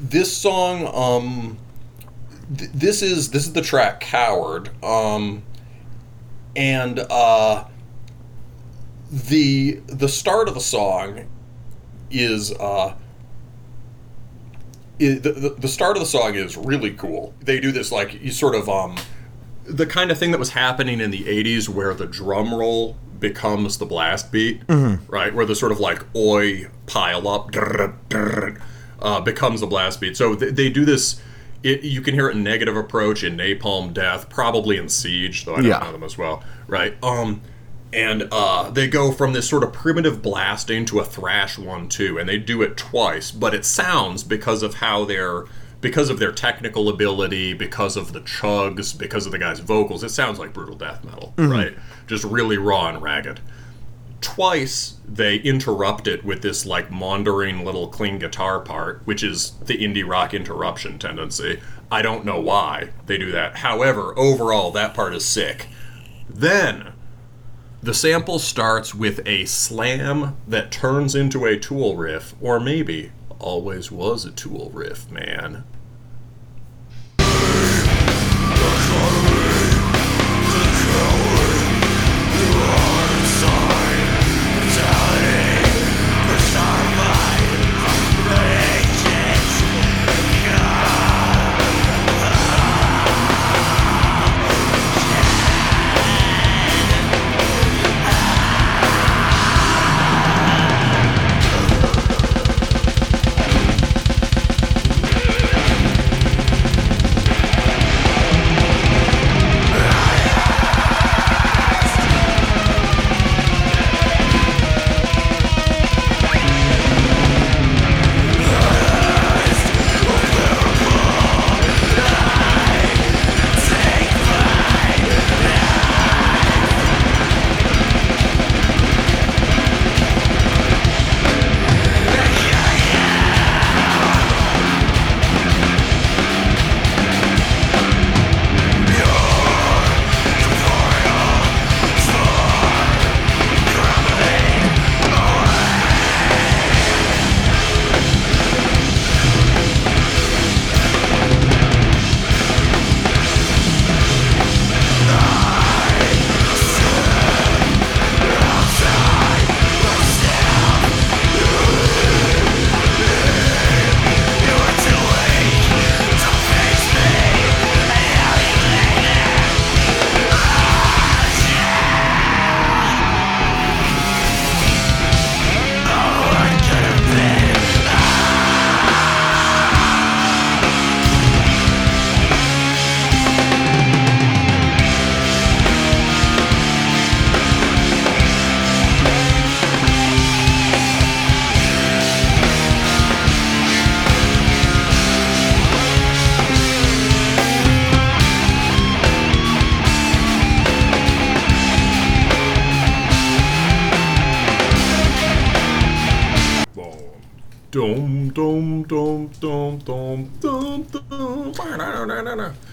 This song, um, th- this is this is the track "Coward," um, and uh, the the start of the song is uh, the, the the start of the song is really cool. They do this like you sort of um, the kind of thing that was happening in the 80s where the drum roll becomes the blast beat, right? Where the sort of like oi pile up drrr, drrr, uh, becomes the blast beat. So they, they do this. It, you can hear it in Negative Approach, in Napalm Death, probably in Siege, though I don't Yeah. know them as well, right? Um, and uh, they go from this sort of primitive blasting to a thrash one too, and they do it twice, but it sounds because of how they're because of their technical ability, because of the chugs, because of the guy's vocals, it sounds like brutal death metal, right? Just really raw and ragged. Twice they interrupt it with this like maundering little clean guitar part, which is the indie rock interruption tendency. I don't know why they do that. However, overall, that part is sick. Then the sample starts with a slam that turns into a tool riff, or maybe always was a tool riff, man.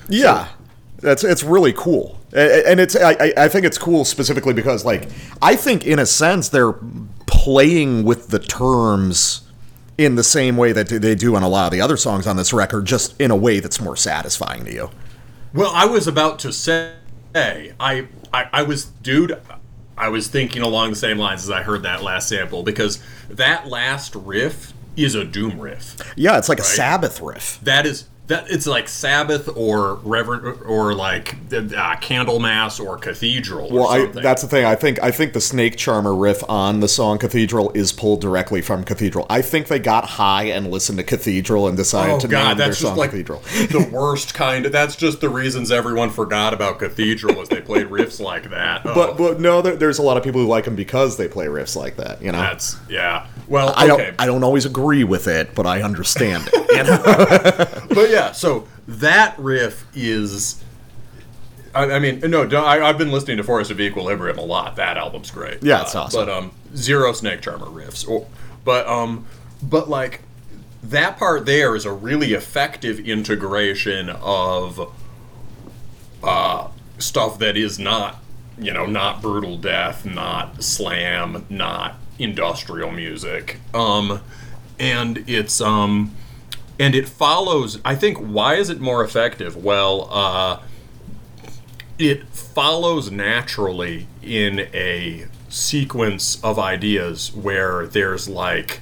Dum. Yeah, that's it's really cool, A- a- and it's I, I- I think it's cool specifically because like I think in a sense they're playing with the terms in the same way that they do on a lot of the other songs on this record, just in a way that's more satisfying to you. Well, I was about to say say, I, I, I was, dude, I was thinking along the same lines as I heard that last sample because that last riff is a doom riff. Yeah, it's like a Sabbath riff. That is that it's like Sabbath or Reverend or like uh, Candlemass or Cathedral. Or Well, I, that's the thing. I think I think the Snake Charmer riff on the song Cathedral is pulled directly from Cathedral. I think they got high and listened to Cathedral and decided Oh to god, name their song like Cathedral. the worst kind. Of, that's just the reasons everyone forgot about Cathedral was they played riffs like that. Oh, But but no, there, there's a lot of people who like them because they play riffs like that. You know, that's yeah. Well, I okay, don't I don't always agree with it, but I understand it. You know? but yeah. So that riff is. I, I mean, no, don't- I, I've been listening to Forest of Equilibrium a lot. That album's great. Yeah, it's Uh, awesome. But um, zero Snake Charmer riffs. Or, but um, but like that part there is a really effective integration of uh, stuff that is not, you know, not brutal death, not slam, not industrial music. Um, and it's um, and it follows. I think why is it more effective? Well, uh, it follows naturally in a sequence of ideas where there's like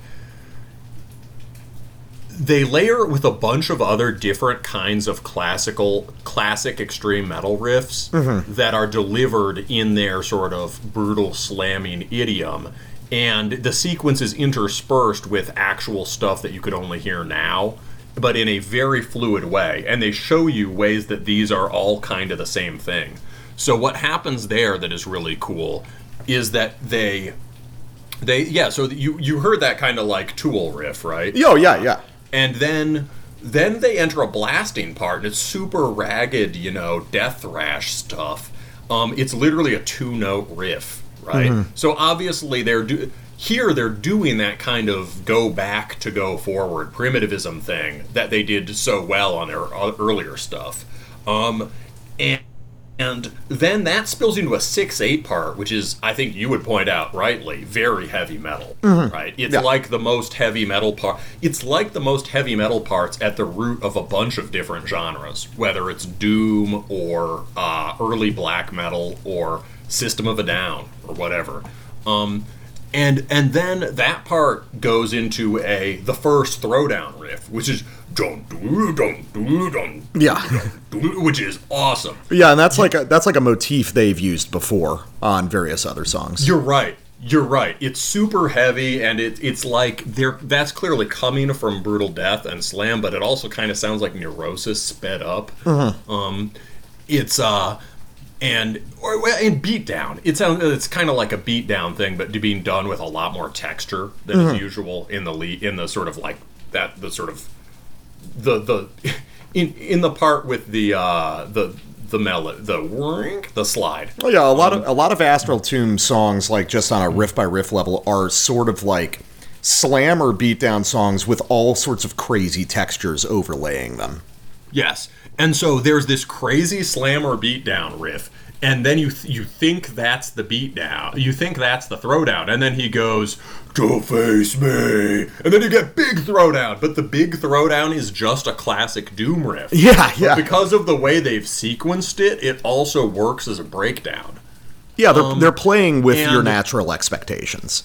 they layer it with a bunch of other different kinds of classical classic extreme metal riffs that are delivered in their sort of brutal slamming idiom and the sequence is interspersed with actual stuff that you could only hear now but in a very fluid way. And they show you ways that these are all kind of the same thing. So what happens there that is really cool is that they they yeah so you you heard that kind of like tool riff right? Yo, yeah, yeah. and then then they enter a blasting part and it's super ragged you know death thrash stuff. Um, it's literally a two note riff right so obviously they're do- here they're doing that kind of go back to go forward primitivism thing that they did so well on their o- earlier stuff um, and and then that spills into a 6 8 part, which is, I think you would point out rightly, very heavy metal. Right? It's Yeah. like the most heavy metal part. It's like the most heavy metal parts at the root of a bunch of different genres, whether it's Doom or uh, early black metal or System of a Down or whatever. Um, and and then that part goes into a the first throwdown riff, which is dun dun dun dun dun Yeah. which is awesome. Yeah, and that's like a that's like a motif they've used before on various other songs. You're right. You're right. It's super heavy, and it, it's like they're that's clearly coming from brutal death and slam, but it also kind of sounds like neurosis sped up. Um, it's uh, and or well, and beatdown. It sounds it's kind of like a beatdown thing, but being done with a lot more texture than is usual in the lead in the sort of like that the sort of the the in in the part with the uh the the melody the wink the slide Oh yeah, a lot of a lot of Astral Tomb songs, like just on a riff by riff level, are sort of like slam or beatdown songs with all sorts of crazy textures overlaying them. Yes. And so there's this crazy slammer beatdown riff, and then you th- you think that's the beatdown. You think that's the throwdown, and then he goes to face me, and then you get big throwdown. But the big throwdown is just a classic doom riff. Yeah, yeah, Because of the way they've sequenced it, it also works as a breakdown. yeah. They're they're playing with your um, natural expectations.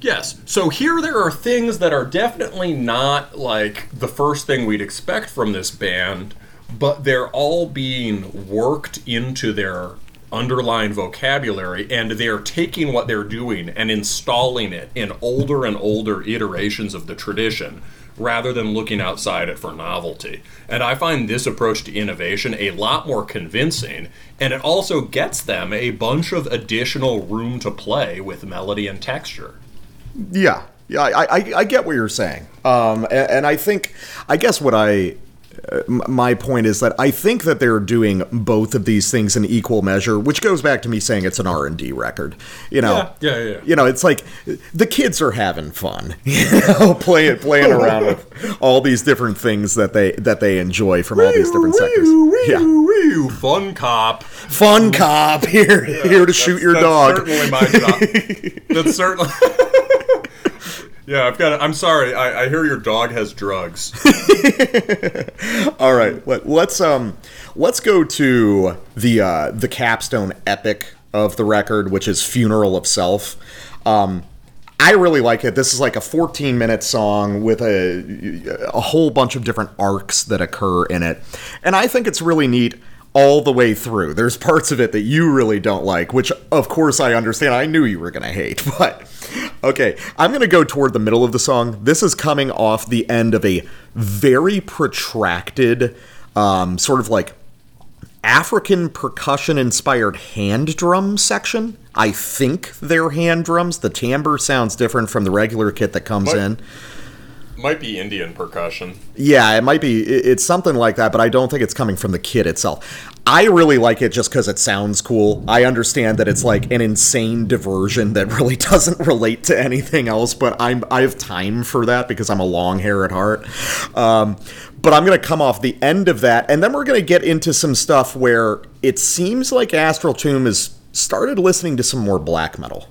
Yes. So here there are things that are definitely not like the first thing we'd expect from this band, but they're all being worked into their underlying vocabulary and they're taking what they're doing and installing it in older and older iterations of the tradition rather than looking outside it for novelty. And I find this approach to innovation a lot more convincing, and it also gets them a bunch of additional room to play with melody and texture. Yeah, yeah, I, I, I get what you're saying, um, and, and I think, I guess what I, my point is that I think that they're doing both of these things in equal measure, which goes back to me saying it's an R and D record. You know, Yeah, yeah, yeah. You know, it's like the kids are having fun, you know, playing playing around with all these different things that they that they enjoy from all these different sectors. Yeah, fun cop. fun cop here here to shoot your That's dog. Certainly my job. That's certainly. Yeah, I've got. I'm sorry. I, I hear your dog has drugs. All right, let, let's um, let's go to the uh, the capstone epic of the record, which is "Funeral of Self." Um, I really like it. This is like a 14 minute song with a a whole bunch of different arcs that occur in it, and I think it's really neat all the way through. There's parts of it that you really don't like, which of course I understand. I knew you were going to hate, but okay, I'm going to go toward the middle of the song. This is coming off the end of a very protracted um, sort of like African percussion inspired hand drum section. I think they're hand drums. The timbre sounds different from the regular kit that comes What? in. Might be Indian percussion. Yeah, it might be. It's something like that, but I don't think it's coming from the kit itself. I really like it just because it sounds cool. I understand that it's like an insane diversion that really doesn't relate to anything else, but I'm I have time for that because I'm a long hair at heart. Um, but I'm gonna come off the end of that, and then we're gonna get into some stuff where it seems like Astral Tomb has started listening to some more black metal.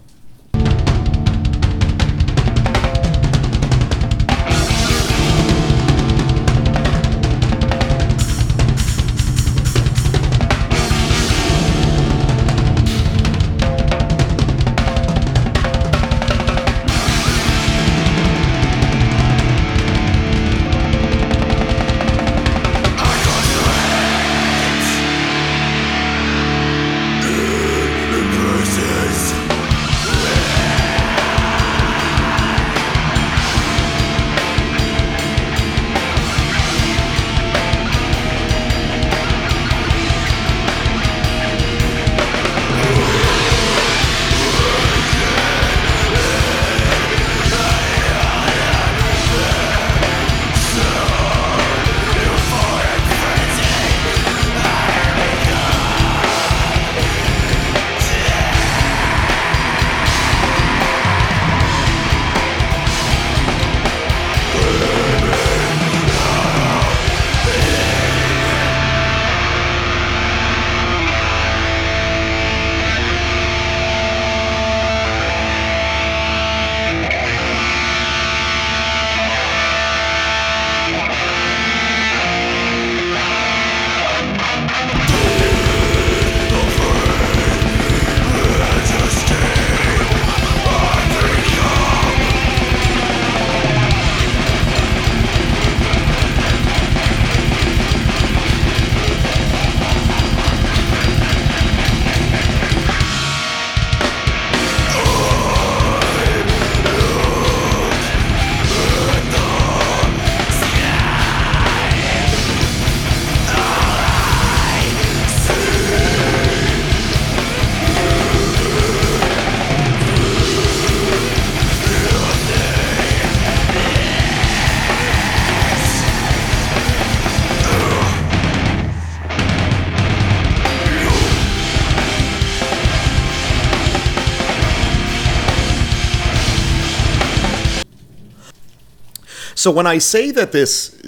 So when I say that this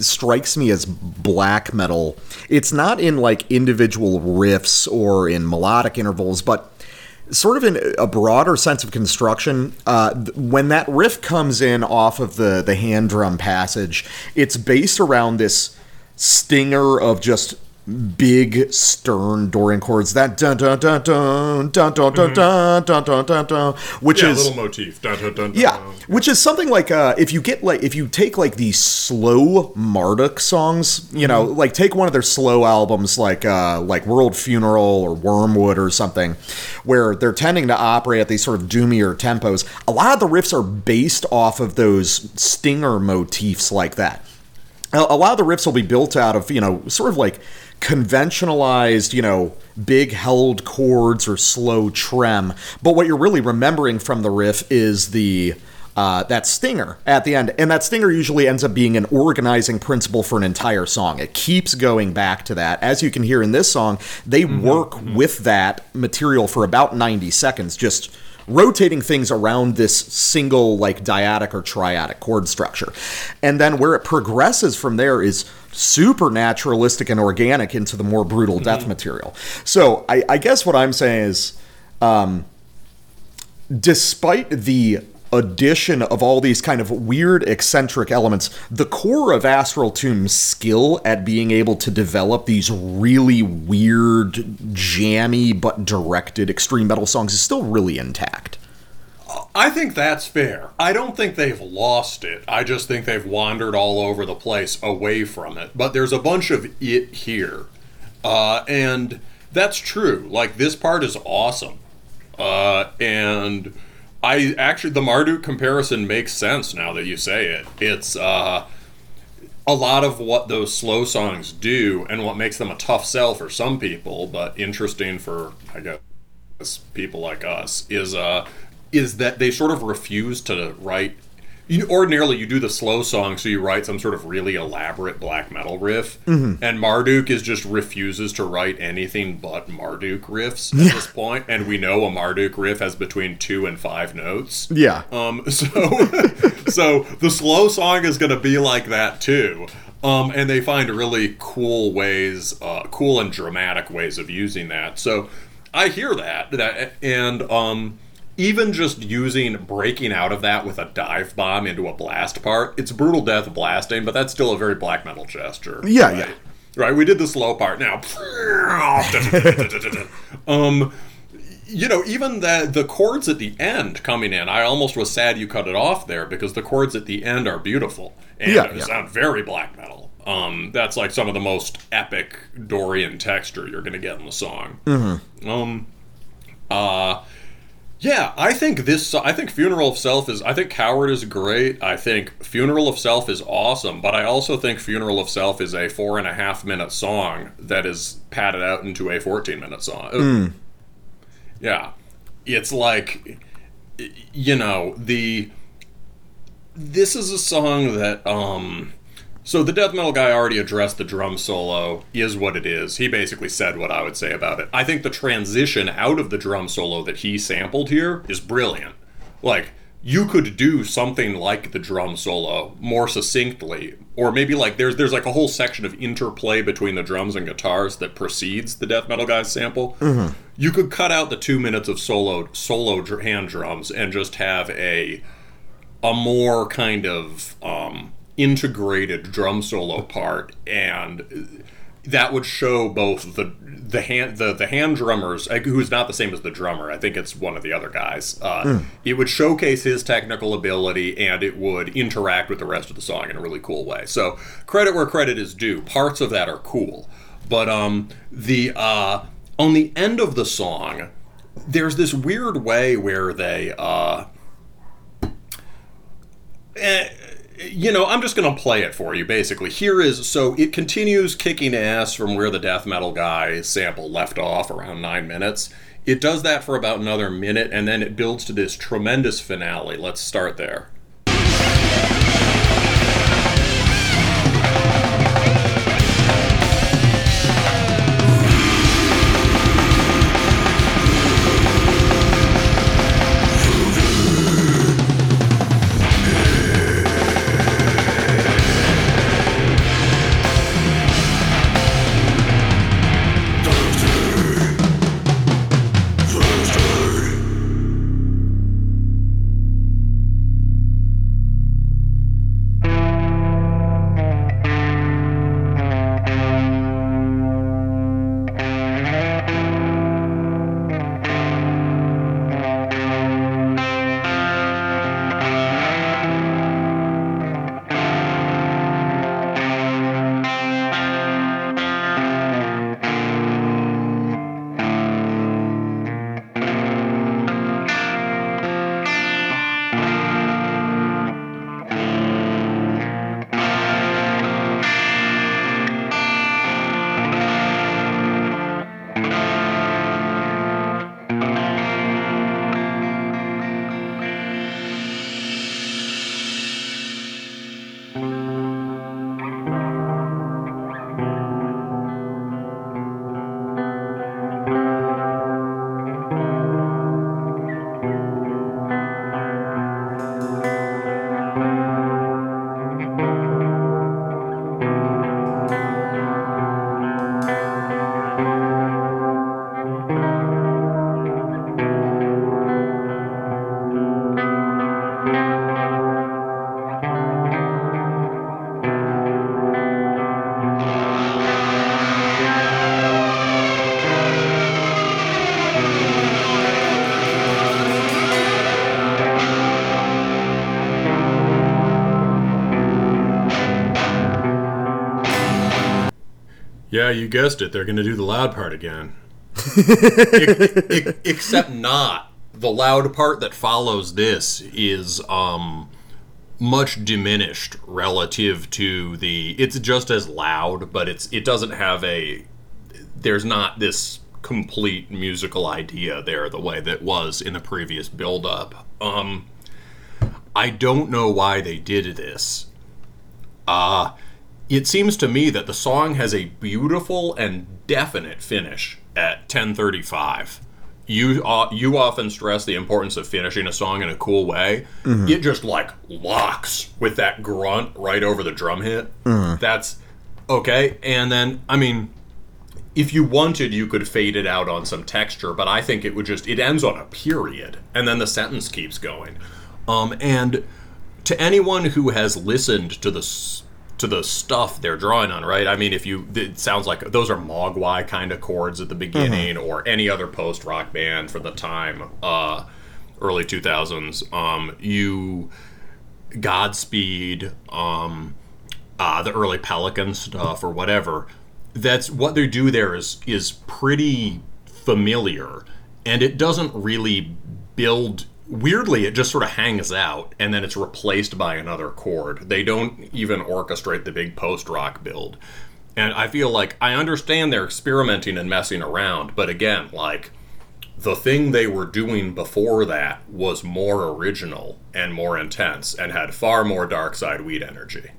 strikes me as black metal, it's not in like individual riffs or in melodic intervals, but sort of in a broader sense of construction. Uh, when that riff comes in off of the the hand drum passage, it's based around this stinger of just big stern Dorian chords that dun dun dun dun dun dun dun dun dun dun dun dun which Yeah, is little motif. Dun, dun, dun, dun. yeah, which is something like uh, if you get like if you take like these slow Marduk songs, you know, like take one of their slow albums like uh, like World Funeral or Wormwood or something, where they're tending to operate at these sort of doomier tempos. A lot of the riffs are based off of those stinger motifs like that a lot of the riffs will be built out of you know sort of like conventionalized you know big held chords or slow trem. But what you're really remembering from the riff is the uh, that stinger at the end. And that stinger usually ends up being an organizing principle for an entire song. It keeps going back to that. As you can hear in this song they work with that material for about 90 seconds just rotating things around this single like dyadic or triadic chord structure. And then where it progresses from there is super naturalistic and organic into the more brutal death material. So I, I guess what I'm saying is um, despite the addition of all these kind of weird, eccentric elements, the core of Astral Tomb's skill at being able to develop these really weird, jammy, but directed extreme metal songs is still really intact. I think that's fair. I don't think they've lost it. I just think they've wandered all over the place away from it. But there's a bunch of it here. Uh, and that's true. Like, this part is awesome. Uh, and I actually, the Marduk comparison makes sense now that you say it. It's uh, a lot of what those slow songs do and what makes them a tough sell for some people, but interesting for, I guess, people like us, is. Uh, is that they sort of refuse to write. You, ordinarily, you do the slow song, so you write some sort of really elaborate black metal riff, Mm-hmm. and Marduk is just refuses to write anything but Marduk riffs at this point, and we know a Marduk riff has between two and five notes. Yeah. Um, so, so the slow song is going to be like that too. Um, and they find really cool ways, uh, cool and dramatic ways of using that. So I hear that, that and um, even just using breaking out of that with a dive bomb into a blast part, it's brutal death blasting, but that's still a very black metal gesture. Yeah, right? yeah. Right, we did the slow part now. um, you know, even the the chords at the end coming in, I almost was sad you cut it off there because the chords at the end are beautiful and Yeah, yeah. sound very black metal. Um, that's like some of the most epic Dorian texture you're gonna get in the song. Mm-hmm. Um, uh, yeah, I think this. I think Funeral of Self is. I think Coward is great. I think Funeral of Self is awesome. But I also think Funeral of Self is a four and a half minute song that is padded out into a fourteen minute song. Yeah, it's like, you know, the. This is a song that um. So the death metal guy already addressed the drum solo is what it is. He basically said what I would say about it. I think the transition out of the drum solo that he sampled here is brilliant. Like you could do something like the drum solo more succinctly or maybe like there's there's like a whole section of interplay between the drums and guitars that precedes the death metal guy's sample. You could cut out the 2 minutes of solo solo hand drums and just have a a more kind of um, integrated drum solo part, and that would show both the the hand the, the hand drummers who's not the same as the drummer. I think it's one of the other guys. Uh, It would showcase his technical ability, and it would interact with the rest of the song in a really cool way. So credit where credit is due. Parts of that are cool, but um, the uh, on the end of the song, there's this weird way where they uh, eh, you know, I'm just going to play it for you, basically. Here is so it continues kicking ass from where the death metal guy sample left off around nine minutes. It does that for about another minute, and then it builds to this tremendous finale. Let's start there. Yeah, you guessed it. They're going to do the loud part again. Except not. The loud part that follows this is um much diminished relative to the it's just as loud, but it's it doesn't have a there's not this complete musical idea there the way that was in the previous build up. Um I don't know why they did this. Uh it seems to me that the song has a beautiful and definite finish at 1035 you uh, you often stress the importance of finishing a song in a cool way. It just like locks with that grunt right over the drum hit. That's okay. And then i mean if you wanted you could fade it out on some texture but i think it would just it ends on a period and then the sentence keeps going. Um and to anyone who has listened to the to the stuff they're drawing on, right? I mean, if you it sounds like those are Mogwai kind of chords at the beginning, or any other post rock band from the time, uh, early two thousands. Um, you Godspeed, um, uh, the early Pelican stuff, or whatever. That's what they do there is is pretty familiar, and it doesn't really build. Weirdly, it just sort of hangs out, and then it's replaced by another chord. They don't even orchestrate the big post rock build, and I feel like I understand they're experimenting and messing around, but again, like the thing they were doing before that was more original and more intense and had far more dark side weed energy.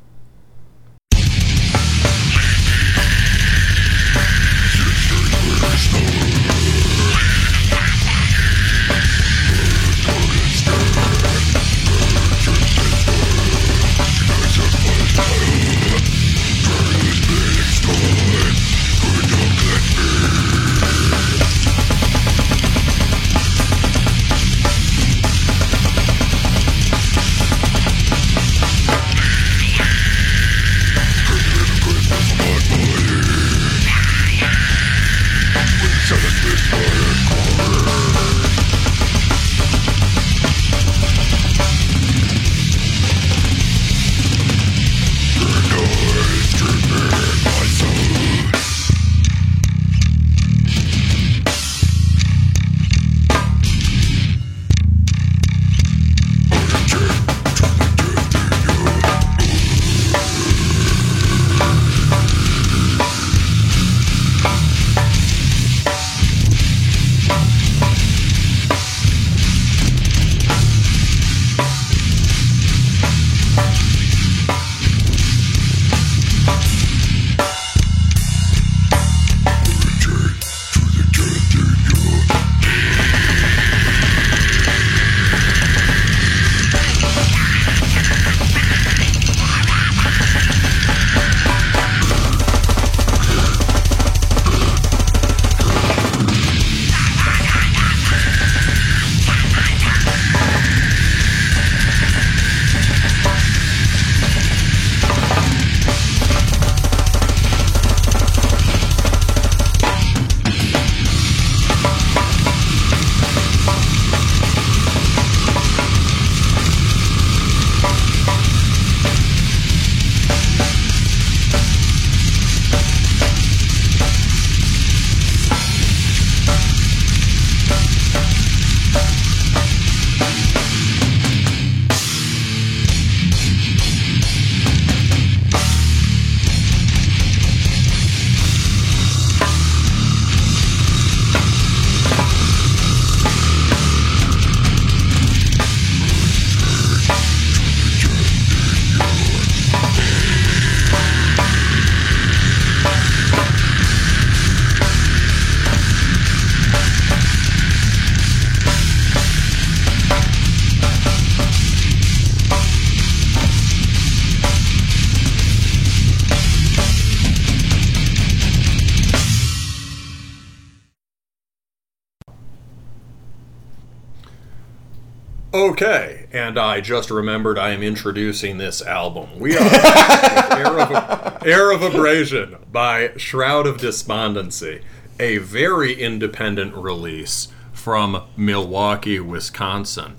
Okay, and I just remembered I am introducing this album. We are Air, of, Air of Abrasion by Shroud of Despondency, a very independent release from Milwaukee, Wisconsin.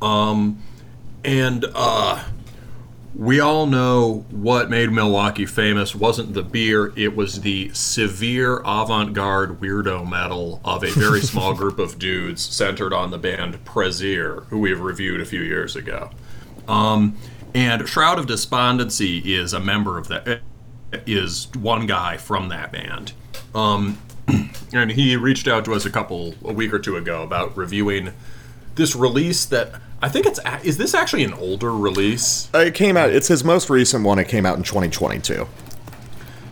Um, and uh, we all know what made Milwaukee famous wasn't the beer, it was the severe avant garde weirdo metal of a very small group of dudes centered on the band Prezir, who we've reviewed a few years ago. Um, and Shroud of Despondency is a member of that, is one guy from that band. Um, and he reached out to us a couple, a week or two ago about reviewing this release that I think it's is this actually an older release? Uh, It came out. It's his most recent one. It came out in 2022.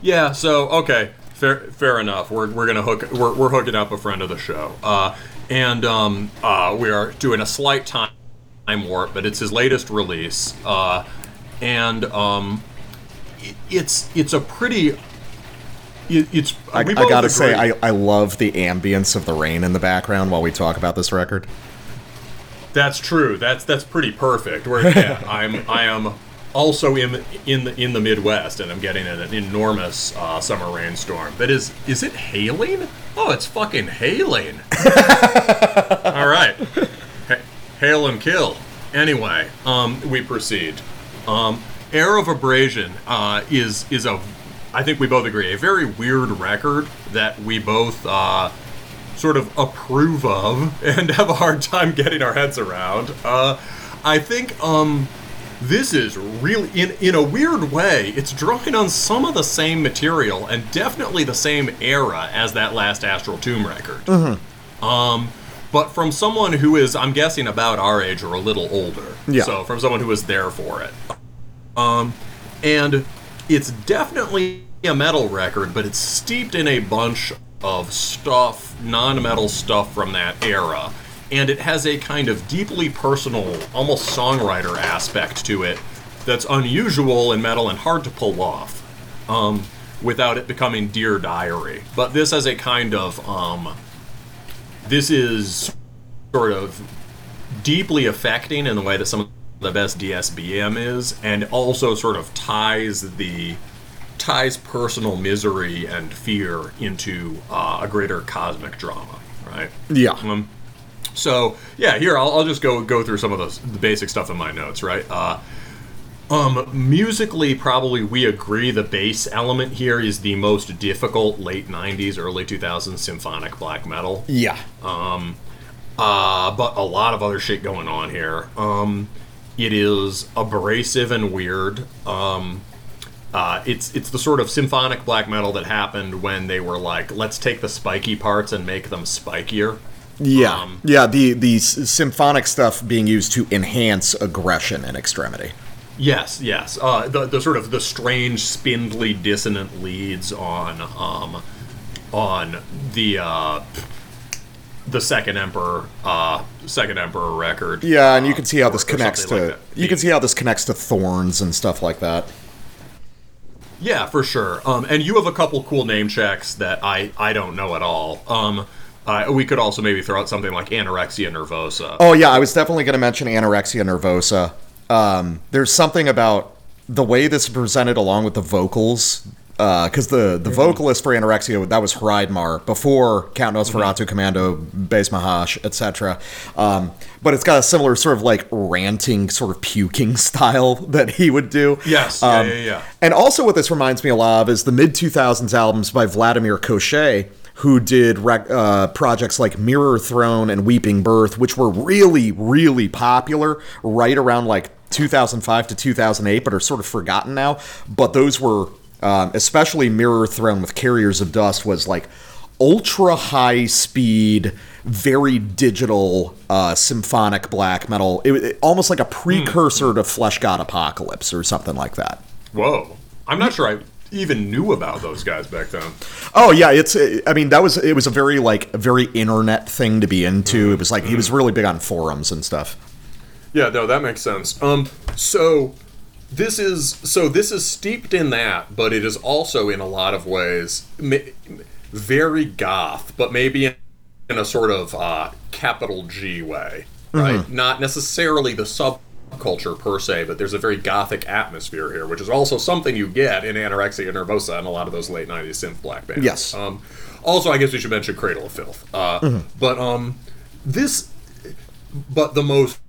Yeah. So okay, fair fair enough. We're, we're gonna hook we're, we're hooking up a friend of the show, uh, and um, uh, we are doing a slight time warp, but it's his latest release, uh, and um, it, it's it's a pretty. it- It's I, I gotta say. I, I love the ambience of the rain in the background while we talk about this record. That's true. That's that's pretty perfect. Where yeah, I'm I am also in in the in the Midwest, and I'm getting an enormous uh, summer rainstorm. That is is it hailing? Oh, it's fucking hailing. All right, Ha- hail and kill. Anyway, um, we proceed. Um, Air of Abrasion uh, is is a I think we both agree a very weird record that we both. Uh, sort of approve of and have a hard time getting our heads around. Uh, I think um, this is really, in in a weird way, it's drawing on some of the same material and definitely the same era as that last Astral Tomb record. Um, but from someone who is, I'm guessing, about our age or a little older. Yeah. So from someone who was there for it. Um, and it's definitely a metal record, but it's steeped in a bunch of stuff, non-metal stuff from that era. And it has a kind of deeply personal, almost songwriter aspect to it that's unusual in metal and hard to pull off um, without it becoming Dear Diary. But this has a kind of um, this is sort of deeply affecting in the way that some of the best DSBM is, and also sort of ties the ties personal misery and fear into uh, a greater cosmic drama, right? Yeah. Um, so yeah, here I'll, I'll just go go through some of the, the basic stuff in my notes, right? Uh, um, musically, probably we agree the base element here is the most difficult late '90s, early 2000s symphonic black metal. Yeah. Uh, but a lot of other shit going on here. Um, it is abrasive and weird. Um, uh, it's it's the sort of symphonic black metal that happened when they were like, let's take the spiky parts and make them spikier. Yeah. Um, yeah. The the s- symphonic stuff being used to enhance aggression and extremity. Yes, yes. Uh, the the sort of the strange, spindly, dissonant leads on um, on the uh, the second emperor uh, second emperor record. Yeah, and you can see how this connects to like you can see how this connects to thorns and stuff like that. Yeah, for sure. Um, and you have a couple cool name checks that I I don't know at all. Um, uh, we could also maybe throw out something like anorexia nervosa. Oh yeah, I was definitely going to mention anorexia nervosa. Um, there's something about the way this is presented along with the vocals, because the the vocalist for anorexia that was Hreidmarr before Count Nosferatu, Kommando, Base Mahash, etc. Um, but it's got a similar sort of like ranting, sort of puking style that he would do. Yes, yeah, Um, yeah, yeah. And also, what this reminds me a lot of is the mid 2000s albums by Vladimir Cochet, who did rec- uh, projects like Mirror Throne and Weeping Birth, which were really, really popular right around like 2005 to 2008, but are sort of forgotten now. But those were, um, especially Mirror Throne with Carriers of Dust, was like ultra high speed, very digital uh, symphonic black metal. It, it- almost like a precursor to Fleshgod Apocalypse or something like that. Whoa, I'm not sure I even knew about those guys back then. Oh yeah, it's. I mean, that was it was a very like a very internet thing to be into. It was like he was really big on forums and stuff. Yeah, no, that makes sense. Um, so this is so this is steeped in that, but it is also in a lot of ways very goth, but maybe in, a sort of uh, capital G way, right? Not necessarily the subculture per se, but there's a very gothic atmosphere here, which is also something you get in Anorexia Nervosa and a lot of those late '90s synth black bands. Yes. Um, also, I guess we should mention Cradle of Filth. Uh, But um, this, but the most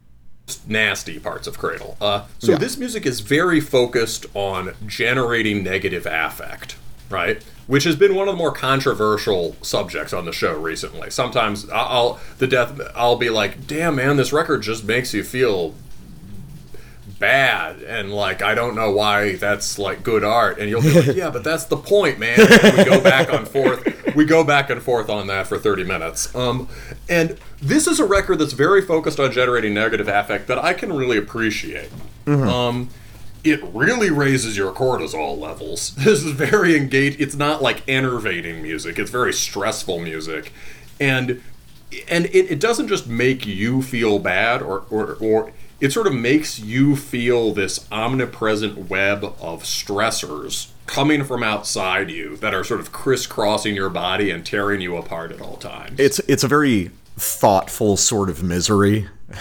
nasty parts of Cradle. Uh, so Yeah. this music is very focused on generating negative affect, right? Which has been one of the more controversial subjects on the show recently. Sometimes I'll the death I'll be like, "Damn man, this record just makes you feel bad and like I don't know why that's like good art and you'll be like yeah but that's the point man and we go back and forth we go back and forth on that for 30 minutes um and this is a record that's very focused on generating negative affect that I can really appreciate um it really raises your cortisol levels. This is very engaged. It's not like enervating music. It's very stressful music, and and it, it doesn't just make you feel bad, or, or or it sort of makes you feel this omnipresent web of stressors coming from outside you that are sort of crisscrossing your body and tearing you apart at all times. it's it's a very thoughtful sort of misery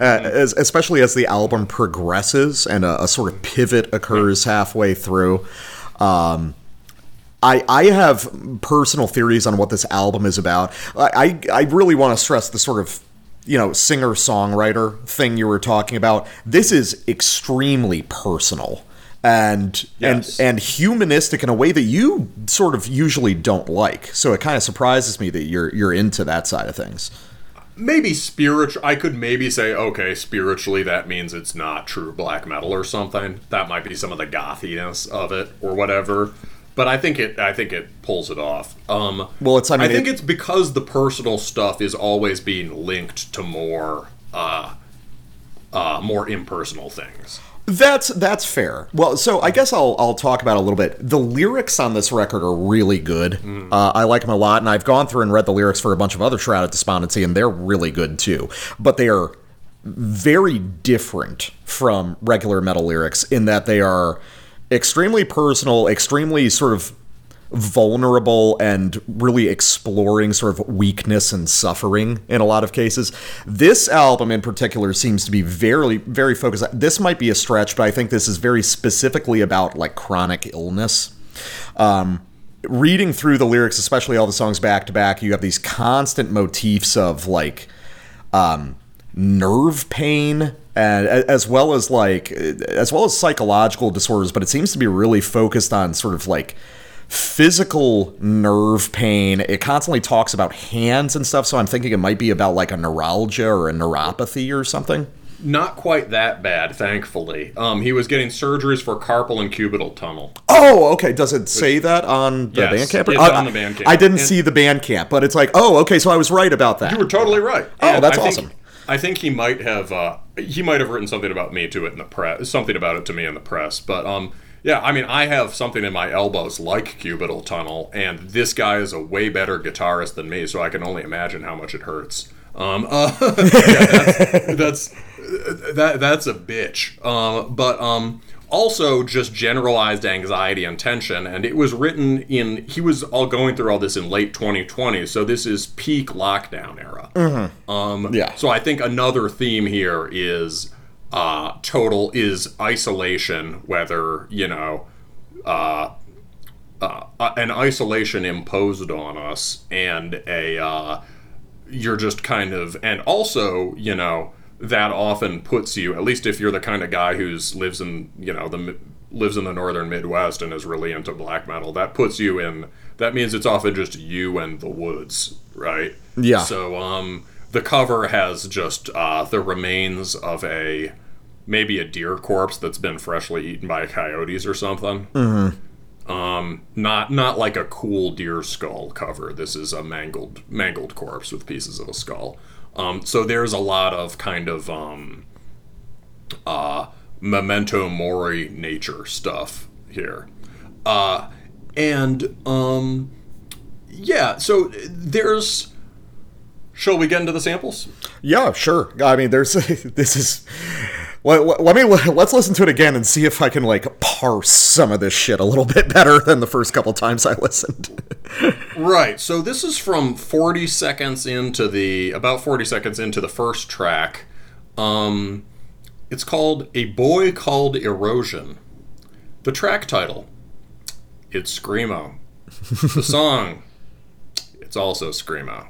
uh, as, especially as the album progresses and a, a sort of pivot occurs halfway through um, I, I have personal theories on what this album is about. I, I, I really want to stress the sort of you know singer songwriter thing you were talking about. This is extremely personal and Yes. and and humanistic in a way that you sort of usually don't like. So it kind of surprises me that you're you're into that side of things. maybe spiritual i could maybe say okay spiritually that means it's not true black metal or something that might be some of the gothiness of it or whatever but i think it i think it pulls it off um Well, it's- I mean, think it- it's because the personal stuff is always being linked to more uh uh more impersonal things That's that's fair. Well, so I guess I'll I'll talk about it a little bit. The lyrics on this record are really good. Uh, I like them a lot, and I've gone through and read the lyrics for a bunch of other Shroud of Despondency, and they're really good too. But they are very different from regular metal lyrics in that they are extremely personal, extremely sort of vulnerable and really exploring sort of weakness and suffering in a lot of cases. This album in particular seems to be very very focused. This might be a stretch, but I think this is very specifically about like chronic illness. Um reading through the lyrics, especially all the songs back to back, you have these constant motifs of like um, nerve pain and as well as like as well as psychological disorders but it seems to be really focused on sort of like physical nerve pain. It constantly talks about hands and stuff so i'm thinking it might be about like a neuralgia or a neuropathy or something. Not quite that bad thankfully. Um he was getting surgeries for carpal and cubital tunnel. Oh okay. Does it say that on the Yes, bandcamp? it's I- on the Bandcamp. i didn't And- see the bandcamp but it's like oh okay so i was right about that. You were totally right. Oh, And that's I think, awesome. I think he might have uh, he might have written something about me to it in the press, something about it to me in the press. But um, yeah, I mean, I have something in my elbows like cubital tunnel, and this guy is a way better guitarist than me, so I can only imagine how much it hurts. Um, uh, yeah, that's, that's that that's a bitch. Um, but um, also just generalized anxiety and tension, and it was written in. He was all going through all this in late 2020, so this is peak lockdown era. Um, Yeah. So I think another theme here is uh, total is isolation, whether you know. Uh, uh, an isolation imposed on us and a uh, you're just kind of and also you know that often puts you at least if you're the kind of guy who's lives in you know the lives in the northern midwest and is really into black metal that puts you in that means it's often just you and the woods right Yeah. so um the cover has just uh the remains of a maybe a deer corpse that's been freshly eaten by coyotes or something um, not not like a cool deer skull cover. This is a mangled mangled corpse with pieces of a skull. Um, so there's a lot of kind of um, uh, memento mori nature stuff here, uh, and um, yeah. So there's. Shall we get into the samples? Yeah, sure. I mean, there's this is. Let- let me let's listen to it again and see if I can like parse some of this shit a little bit better than the first couple times I listened. Right. So this is from 40 seconds into the about 40 seconds into the first track. Um it's called A Boy Called Erosion. The track title It's Screamo. the song It's also Screamo.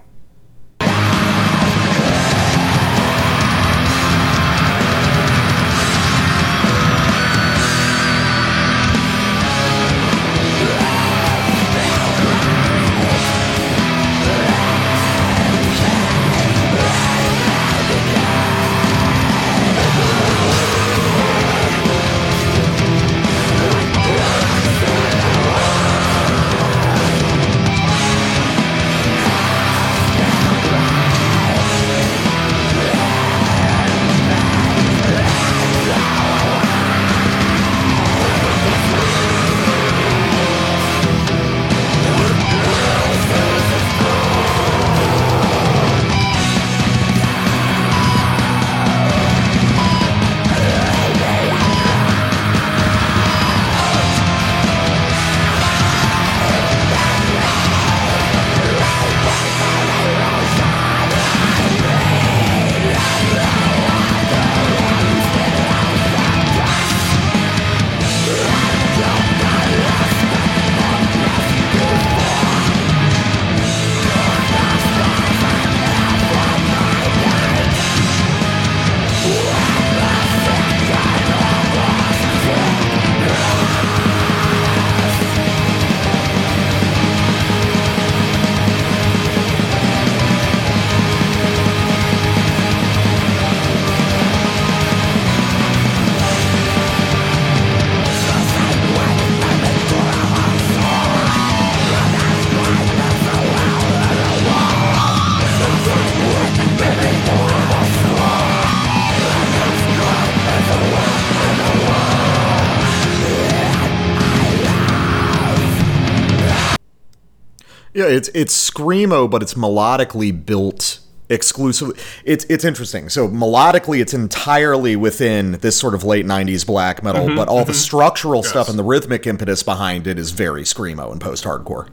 It's it's screamo, but it's melodically built exclusively. It's it's interesting. So melodically, it's entirely within this sort of late '90s black metal, but all the structural stuff and the rhythmic impetus behind it is very screamo and post-hardcore.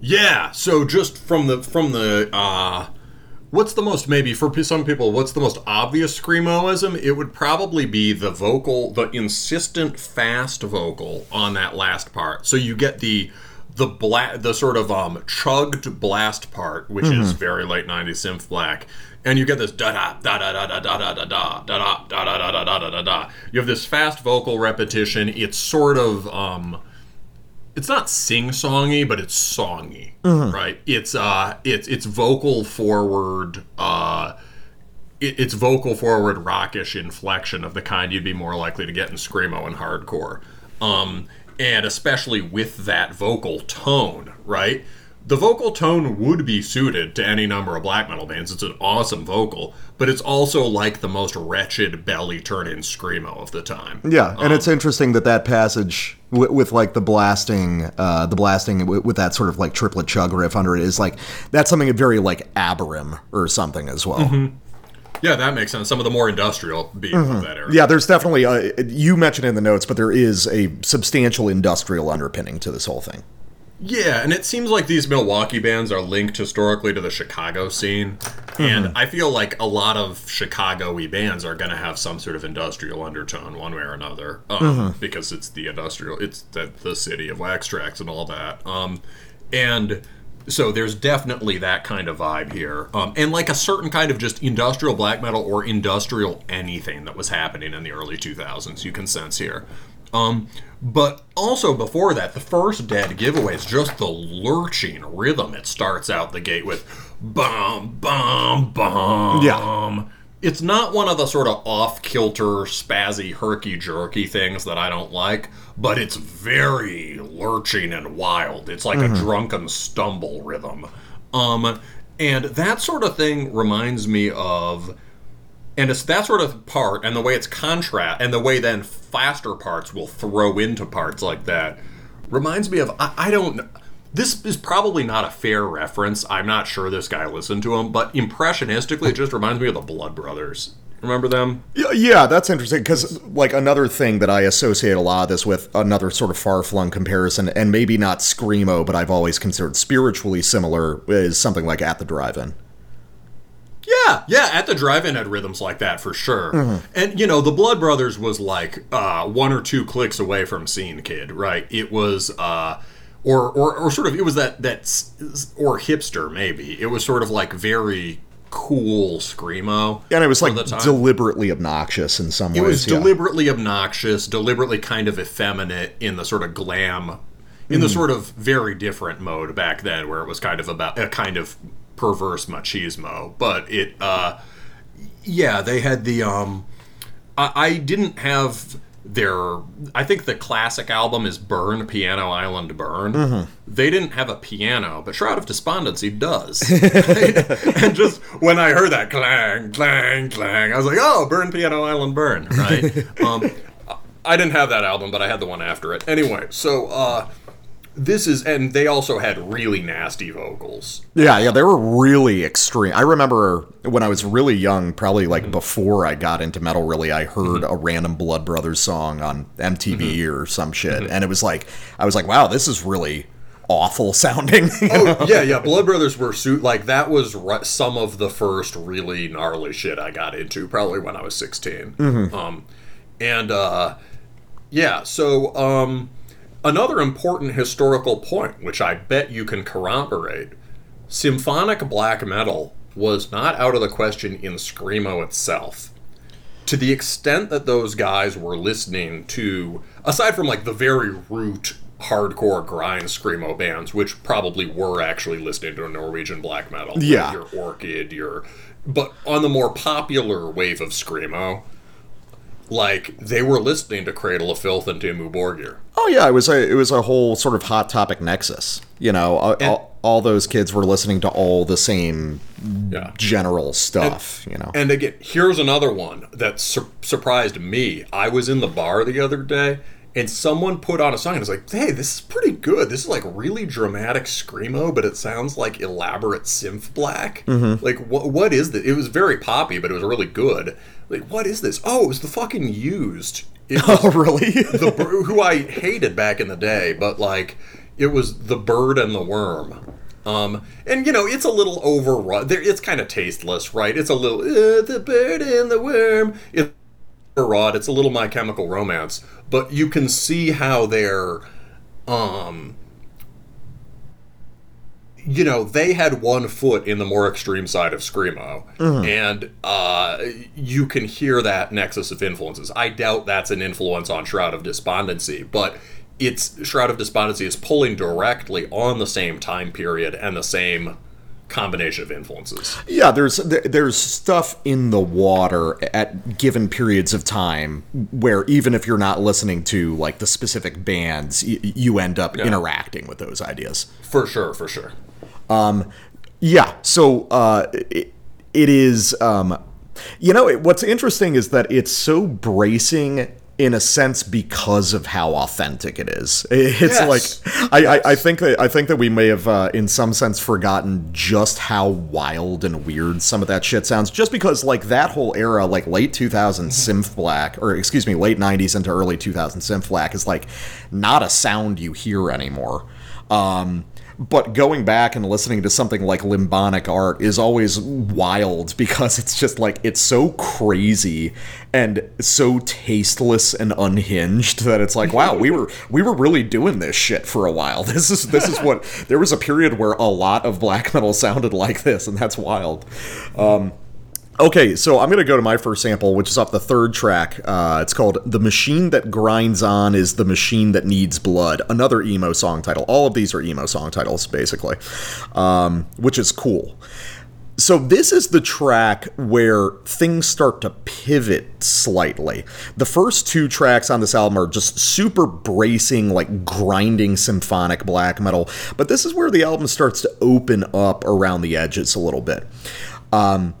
Yeah. So just from the from the uh what's the most maybe for some people what's the most obvious screamoism? It would probably be the vocal, the insistent fast vocal on that last part. So you get the the bla- the sort of um chugged blast part, which is very late 90s synth black. And you get this da da da da da da da da da da da da da da da da da da da. You have this fast vocal repetition. It's sort of um it's not sing-songy, but it's songy, right? It's uh, it's it's vocal forward, uh, it, it's vocal forward rockish inflection of the kind you'd be more likely to get in screamo and hardcore, um, and especially with that vocal tone, right? The vocal tone would be suited to any number of black metal bands. It's an awesome vocal, but it's also like the most wretched belly turn-in screamo of the time. Yeah, and it's interesting that that passage with, with like the blasting, uh, the blasting with, with that sort of like triplet chug riff under it is like that's something very like Aborym or something as well. Yeah, that makes sense. Some of the more industrial beats of that era. Yeah, there's definitely uh, you mentioned in the notes, but there is a substantial industrial underpinning to this whole thing. Yeah, and it seems like these Milwaukee bands are linked historically to the Chicago scene. And I feel like a lot of Chicago-y bands are going to have some sort of industrial undertone one way or another um, because it's the industrial, it's the, the city of Wax Trax and all that. Um, and so there's definitely that kind of vibe here. Um, and like a certain kind of just industrial black metal or industrial anything that was happening in the early 2000s, you can sense here. Um, but also before that, the first dead giveaway is just the lurching rhythm. It starts out the gate with bum bum bum. Yeah. It's not one of the sort of off kilter, spazzy, herky jerky things that I don't like, but it's very lurching and wild. It's like a drunken stumble rhythm. Um, and that sort of thing reminds me of and it's that sort of part and the way it's contrast and the way then faster parts will throw into parts like that reminds me of I, I don't this is probably not a fair reference i'm not sure this guy listened to him but impressionistically it just reminds me of the blood brothers remember them Yeah, yeah, that's interesting because like another thing that I associate a lot of this with another sort of far flung comparison, and maybe not screamo, but I've always considered spiritually similar is something like at the drive-in. Yeah, yeah, at the drive-in had rhythms like that for sure. And you know, the Blood Brothers was like uh, one or two clicks away from Scene Kid, right? It was uh or, or or sort of it was that that or hipster maybe. It was sort of like very cool screamo. And it was like deliberately obnoxious in some It ways. It was yeah. deliberately obnoxious, deliberately kind of effeminate in the sort of glam, in the sort of very different mode back then, where it was kind of about a kind of perverse machismo. But it, uh, yeah, they had the. Um, I, I didn't have their. I think the classic album is Burn Piano Island Burn. They didn't have a piano, but Shroud of Despondency does. and just when I heard that clang, clang, clang, I was like, oh, Burn Piano Island Burn, right? um, I didn't have that album, but I had the one after it. Anyway, so uh, this is, and they also had really nasty vocals. Yeah, yeah, they were really extreme. I remember when I was really young, probably Mm-hmm. like before I got into metal, really, I heard a random Blood Brothers song on MTV Mm-hmm. or some shit, and it was like, I was like, wow, this is really awful sounding. Oh yeah, yeah. Blood Brothers were suit like that was ri- some of the first really gnarly shit I got into, probably when I was 16 Um, and uh, yeah, so um, another important historical point, which I bet you can corroborate, symphonic black metal was not out of the question in screamo itself to the extent that those guys were listening to, aside from like the very root hardcore grind screamo bands, which probably were actually listening to Norwegian black metal, Yeah. your Orchid, your, but on the more popular wave of screamo, like they were listening to Cradle of Filth and Dimmu Borgir. oh yeah, it was a it was a whole sort of hot topic nexus. You know, all, all, all those kids were listening to all the same Yeah. general stuff. you know, And again, here's another one that sur- surprised me. I was in the bar the other day, and someone put on a song and was like, "Hey, this is pretty good. This is like really dramatic screamo, but it sounds like elaborate synth black. Mm-hmm. Like, what what is this? It was very poppy, but it was really good. Like, what is this? Oh, it was the fucking used. Oh, really? the who I hated back in the day, but like it was the bird and the worm. Um, and you know it's a little overrun. There, it's kind of tasteless, right? It's a little uh, the bird and the worm. It's overwrought. It's a little My Chemical Romance, but you can see how they're, um, you know, they had one foot in the more extreme side of screamo, and uh, you can hear that nexus of influences. I doubt that's an influence on Shroud of Despondency, but it's Shroud of Despondency is pulling directly on the same time period and the same combination of influences. Yeah, there's there's stuff in the water at given periods of time where even if you're not listening to like the specific bands, you end up interacting with those ideas. For sure, for sure. Yeah. So uh, it, it is. Um, you know, it, what's interesting is that it's so bracing in a sense because of how authentic it is. It's Yes. like I, I, I think that I think that we may have, uh, in some sense, forgotten just how wild and weird some of that shit sounds. Just because, like that whole era, like late 2000 synth black, or excuse me, late 90s into early 2000 synth black, is like not a sound you hear anymore. Um, but going back and listening to something like limbonic art is always wild because it's just like it's so crazy and so tasteless and unhinged that it's like wow we were we were really doing this shit for a while. This is this is what there was a period where a lot of black metal sounded like this and that's wild. Um Okay, so I'm going to go to my first sample, which is off the third track. Uh, it's called The Machine That Grinds On is the Machine That Needs Blood. Another emo song title. All of these are emo song titles, basically, um, which is cool. So, this is the track where things start to pivot slightly. The first two tracks on this album are just super bracing, like grinding symphonic black metal, but this is where the album starts to open up around the edges a little bit. Um,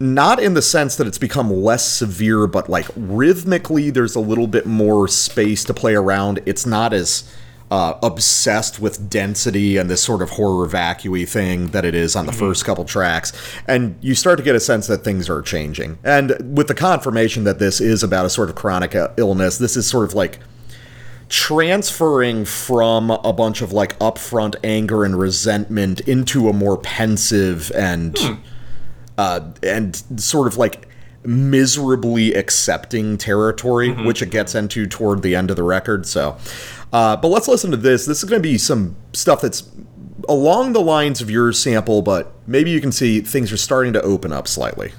not in the sense that it's become less severe, but like rhythmically, there's a little bit more space to play around. It's not as uh, obsessed with density and this sort of horror vacui thing that it is on the first couple tracks. And you start to get a sense that things are changing. And with the confirmation that this is about a sort of chronic uh, illness, this is sort of like transferring from a bunch of like upfront anger and resentment into a more pensive and uh, and sort of like miserably accepting territory, which it gets into toward the end of the record. So, uh, but let's listen to this. This is going to be some stuff that's along the lines of your sample, but maybe you can see things are starting to open up slightly.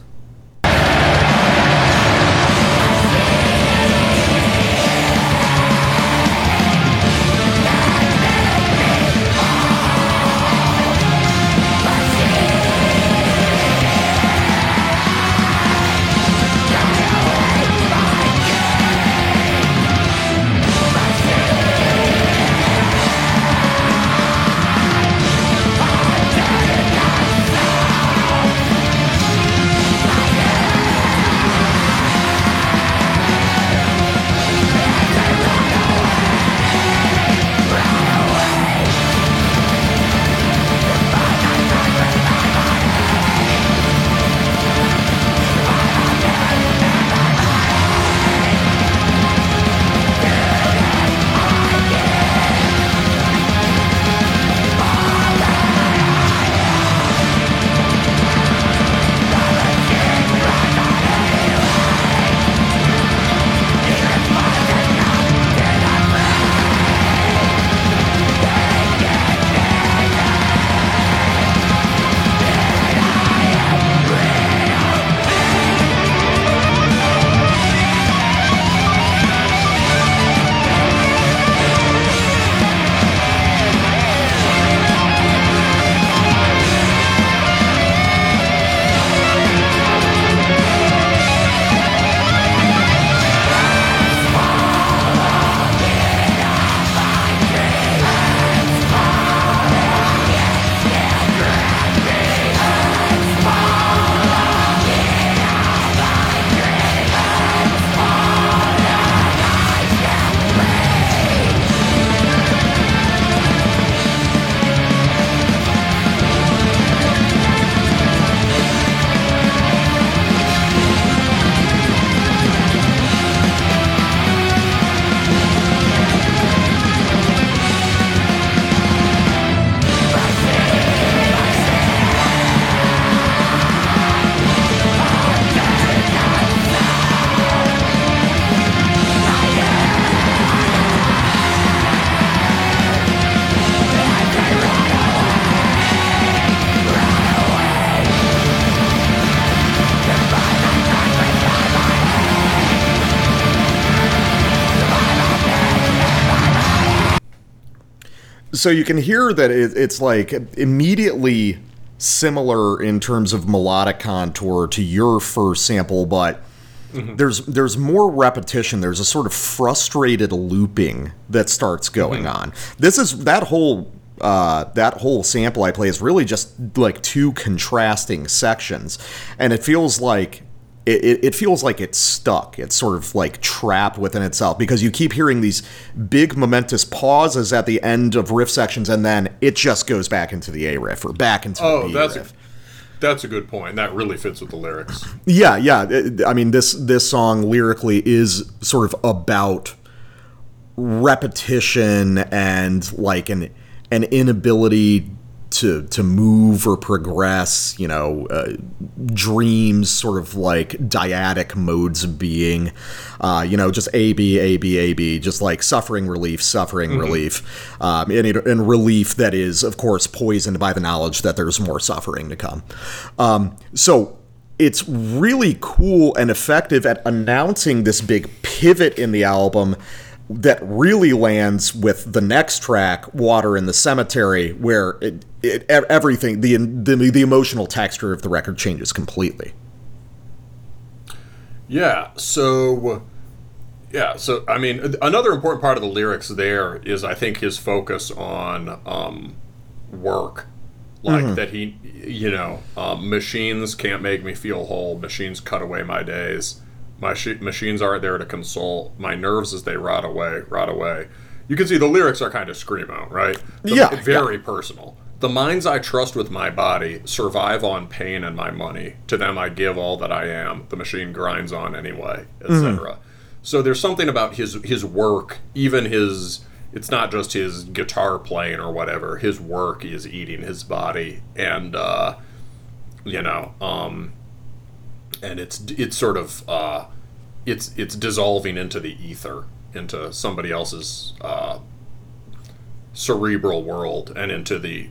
So you can hear that it, it's like immediately similar in terms of melodic contour to your first sample, but there's there's more repetition. There's a sort of frustrated looping that starts going on. This is that whole uh, that whole sample I play is really just like two contrasting sections, and it feels like it, it, it feels like it's stuck. It's sort of like trapped within itself because you keep hearing these big momentous pauses at the end of riff sections, and then it just goes back into the A riff or back into Oh, the B that's riff. that's a good point. That really fits with the lyrics. Yeah, yeah. I mean, this this song lyrically is sort of about repetition and like an an inability to to move or progress. You know, uh, dreams, sort of like dyadic modes of being. Uh, you know, just A B A B A B, just like suffering relief, suffering relief, um, and, it- and relief that is, of course, poisoned by the knowledge that there's more suffering to come. Um, so it's really cool and effective at announcing this big pivot in the album that really lands with the next track water in the cemetery where it, it, everything the, the the emotional texture of the record changes completely Yeah. So, yeah. So, I mean, another important part of the lyrics there is, I think, his focus on um, work. Like that he, you know, um, machines can't make me feel whole. Machines cut away my days. My sh- machines aren't there to console my nerves as they rot away, rot away. You can see the lyrics are kind of screamo, right? The- Yeah, very personal. The minds I trust with my body survive on pain and my money. To them I give all that I am. The machine grinds on anyway, etc. So there's something about his his work, even his it's not just his guitar playing or whatever. His work is eating his body and uh you know, um and it's it's sort of uh it's it's dissolving into the ether, into somebody else's uh cerebral world and into the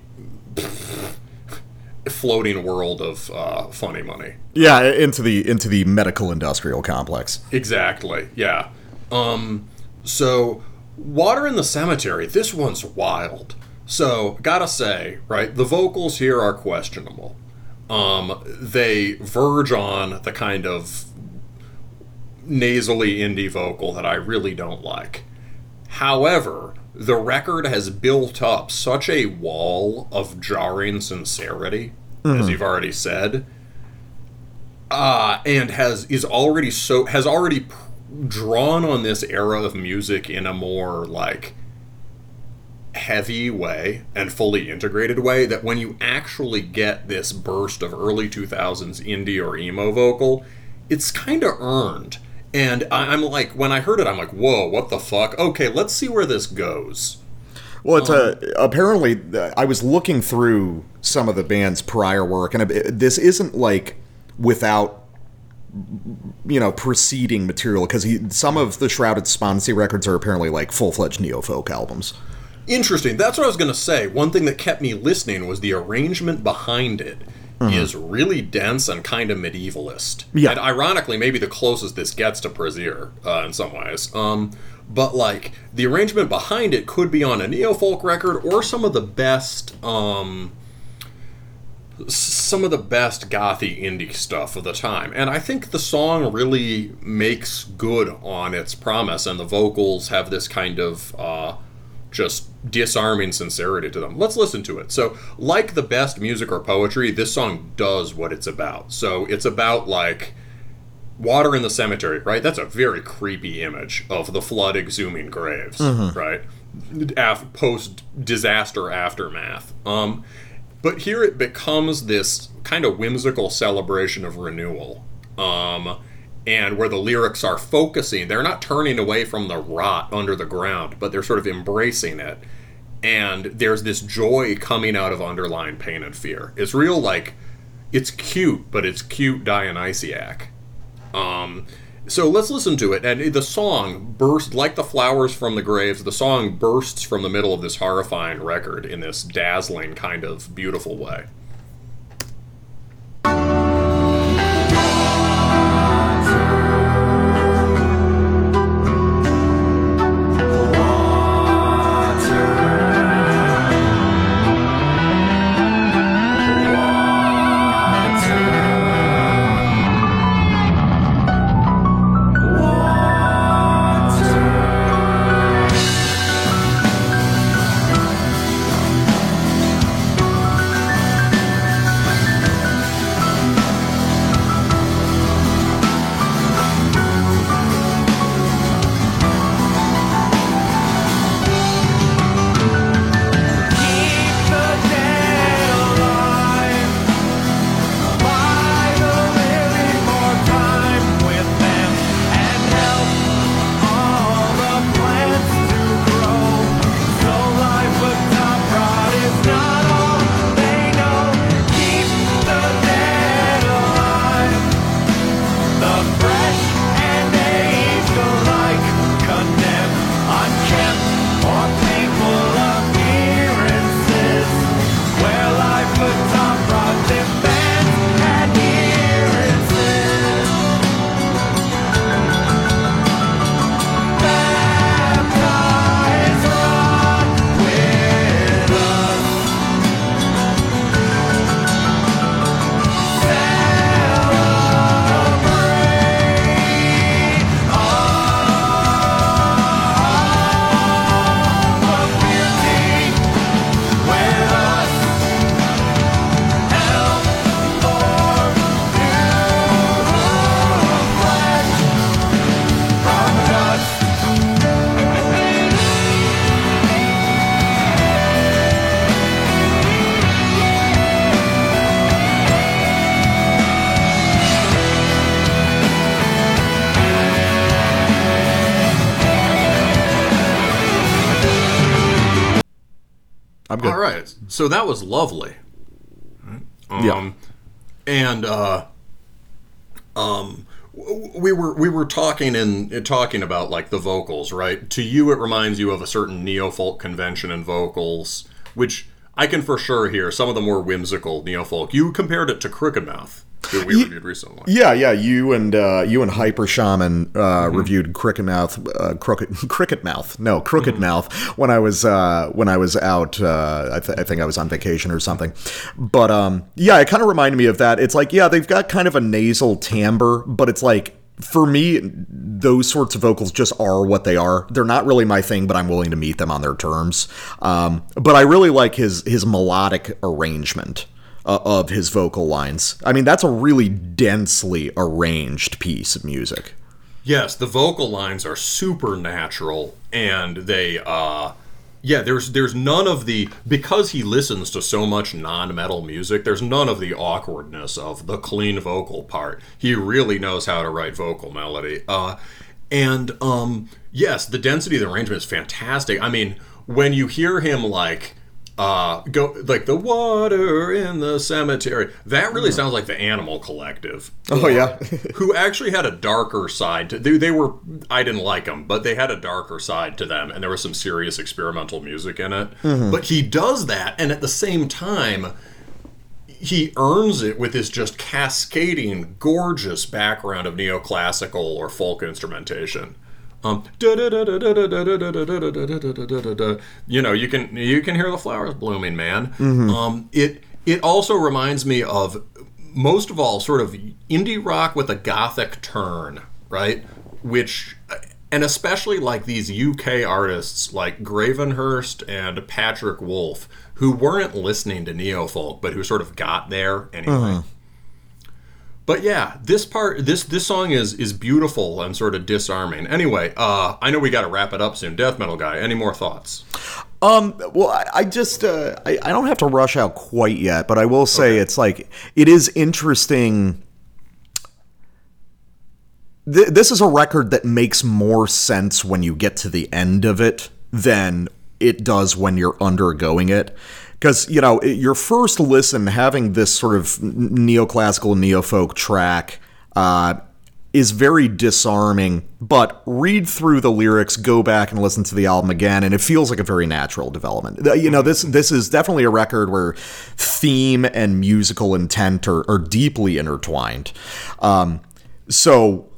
floating world of uh, funny money. yeah into the into the medical industrial complex Exactly. Yeah. Um. So, water in the cemetery. This one's wild. So, gotta say, right, the vocals here are questionable. Um, they verge on the kind of nasally indie vocal that I really don't like. However, the record has built up such a wall of jarring sincerity, as you've already said, uh, and has is already so has already p- drawn on this era of music in a more like heavy way and fully integrated way that when you actually get this burst of early 2000s indie or emo vocal it's kind of earned. And i'm like when i heard it i'm like whoa what the fuck? Okay let's see where this goes. Well, it's uh, apparently uh, I was looking through some of the band's prior work, and this isn't like without you know preceding material because some of the Shroud of Despondency records are apparently like full fledged neo folk albums. Interesting. That's what I was going to say. One thing that kept me listening was the arrangement behind it is really dense and kind of medievalist. Yeah. And ironically, maybe the closest this gets to Prezir uh, in some ways. Um, but like the arrangement behind it could be on a neo folk record or some of the best. Um, some of the best gothy indie stuff of the time. And I think the song really makes good on its promise, and the vocals have this kind of uh, just disarming sincerity to them. Let's listen to it. So, like the best music or poetry, this song does what it's about. So, it's about like water in the cemetery, right? That's a very creepy image of the flood exhuming graves, right? Af- Post disaster aftermath. Um, but here it becomes this kind of whimsical celebration of renewal. Um, and where the lyrics are focusing, they're not turning away from the rot under the ground, but they're sort of embracing it. And there's this joy coming out of underlying pain and fear. It's real, like, it's cute, but it's cute Dionysiac. Um, so let's listen to it. And the song bursts, like the flowers from the graves, the song bursts from the middle of this horrifying record in this dazzling, kind of beautiful way. So that was lovely. Um, Yeah. And uh, um, we were we were talking and talking about like the vocals, right? To you, it reminds you of a certain neo folk convention in vocals, which I can for sure hear. Some of the more whimsical neo folk. You compared it to Crooked Mouth, that we reviewed recently. Yeah, yeah. You and uh, you and Hyper Shaman uh, reviewed Cricket Mouth, uh, Crooked Cricket Mouth. No, Crooked Mouth. When I was uh, when I was out, uh, I, th- I think I was on vacation or something. But um, yeah, it kind of reminded me of that. It's like yeah, they've got kind of a nasal timbre, but it's like. For me, those sorts of vocals just are what they are. They're not really my thing, but I'm willing to meet them on their terms. Um, but I really like his his melodic arrangement uh, of his vocal lines. I mean, that's a really densely arranged piece of music. Yes, the vocal lines are supernatural, and they, uh, yeah, there's there's none of the because he listens to so much non-metal music. There's none of the awkwardness of the clean vocal part. He really knows how to write vocal melody. Uh, and um, yes, the density of the arrangement is fantastic. I mean, when you hear him like uh go like the water in the cemetery. That really sounds like the animal collective. Oh, yeah. who actually had a darker side to they, they were i didn't like them but they had a darker side to them and there was some serious experimental music in it. But he does that and at the same time he earns it with his just cascading gorgeous background of neoclassical or folk instrumentation you know, you can you can hear the flowers blooming, man. Um, it it also reminds me of most of all sort of indie rock with a gothic turn, right? Which and especially like these UK artists like Gravenhurst and Patrick Wolf, who weren't listening to neo folk, but who sort of got there anyway. But yeah, this part, this this song is is beautiful and sort of disarming. Anyway, uh, I know we got to wrap it up soon. Death metal guy, any more thoughts? Um, well, I, I just uh, I, I don't have to rush out quite yet, but I will say it's like it is interesting. Th- this is a record that makes more sense when you get to the end of it than it does when you're undergoing it. Because, you know, your first listen, having this sort of neoclassical, neofolk track, uh, is very disarming, but read through the lyrics, go back and listen to the album again, and it feels like a very natural development. You know, this this is definitely a record where theme and musical intent are, are deeply intertwined. Um, so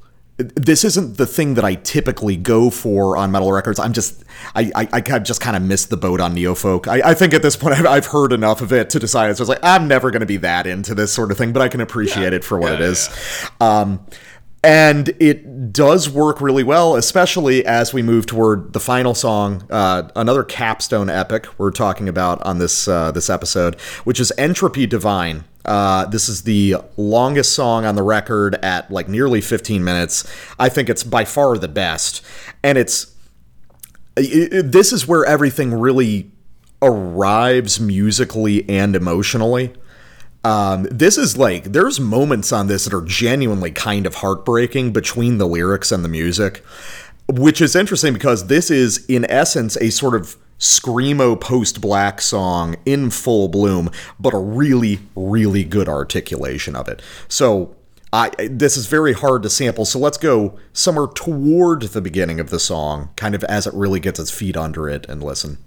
this isn't the thing that I typically go for on metal records. I'm just, I, I, I just kind of missed the boat on neofolk. I, I think at this point I've, I've heard enough of it to decide. So I was like, I'm never going to be that into this sort of thing, but I can appreciate it for what Yeah, it is. Um, and it does work really well, especially as we move toward the final song, uh, another capstone epic we're talking about on this uh, this episode, which is Entropy Divine. Uh, this is the longest song on the record at like nearly 15 minutes. I think it's by far the best, and it's it- it- this is where everything really arrives musically and emotionally. Um, this is like there's moments on this that are genuinely kind of heartbreaking between the lyrics and the music, which is interesting because this is in essence a sort of screamo post black song in full bloom, but a really really good articulation of it. So I this is very hard to sample. So let's go somewhere toward the beginning of the song, kind of as it really gets its feet under it, and listen.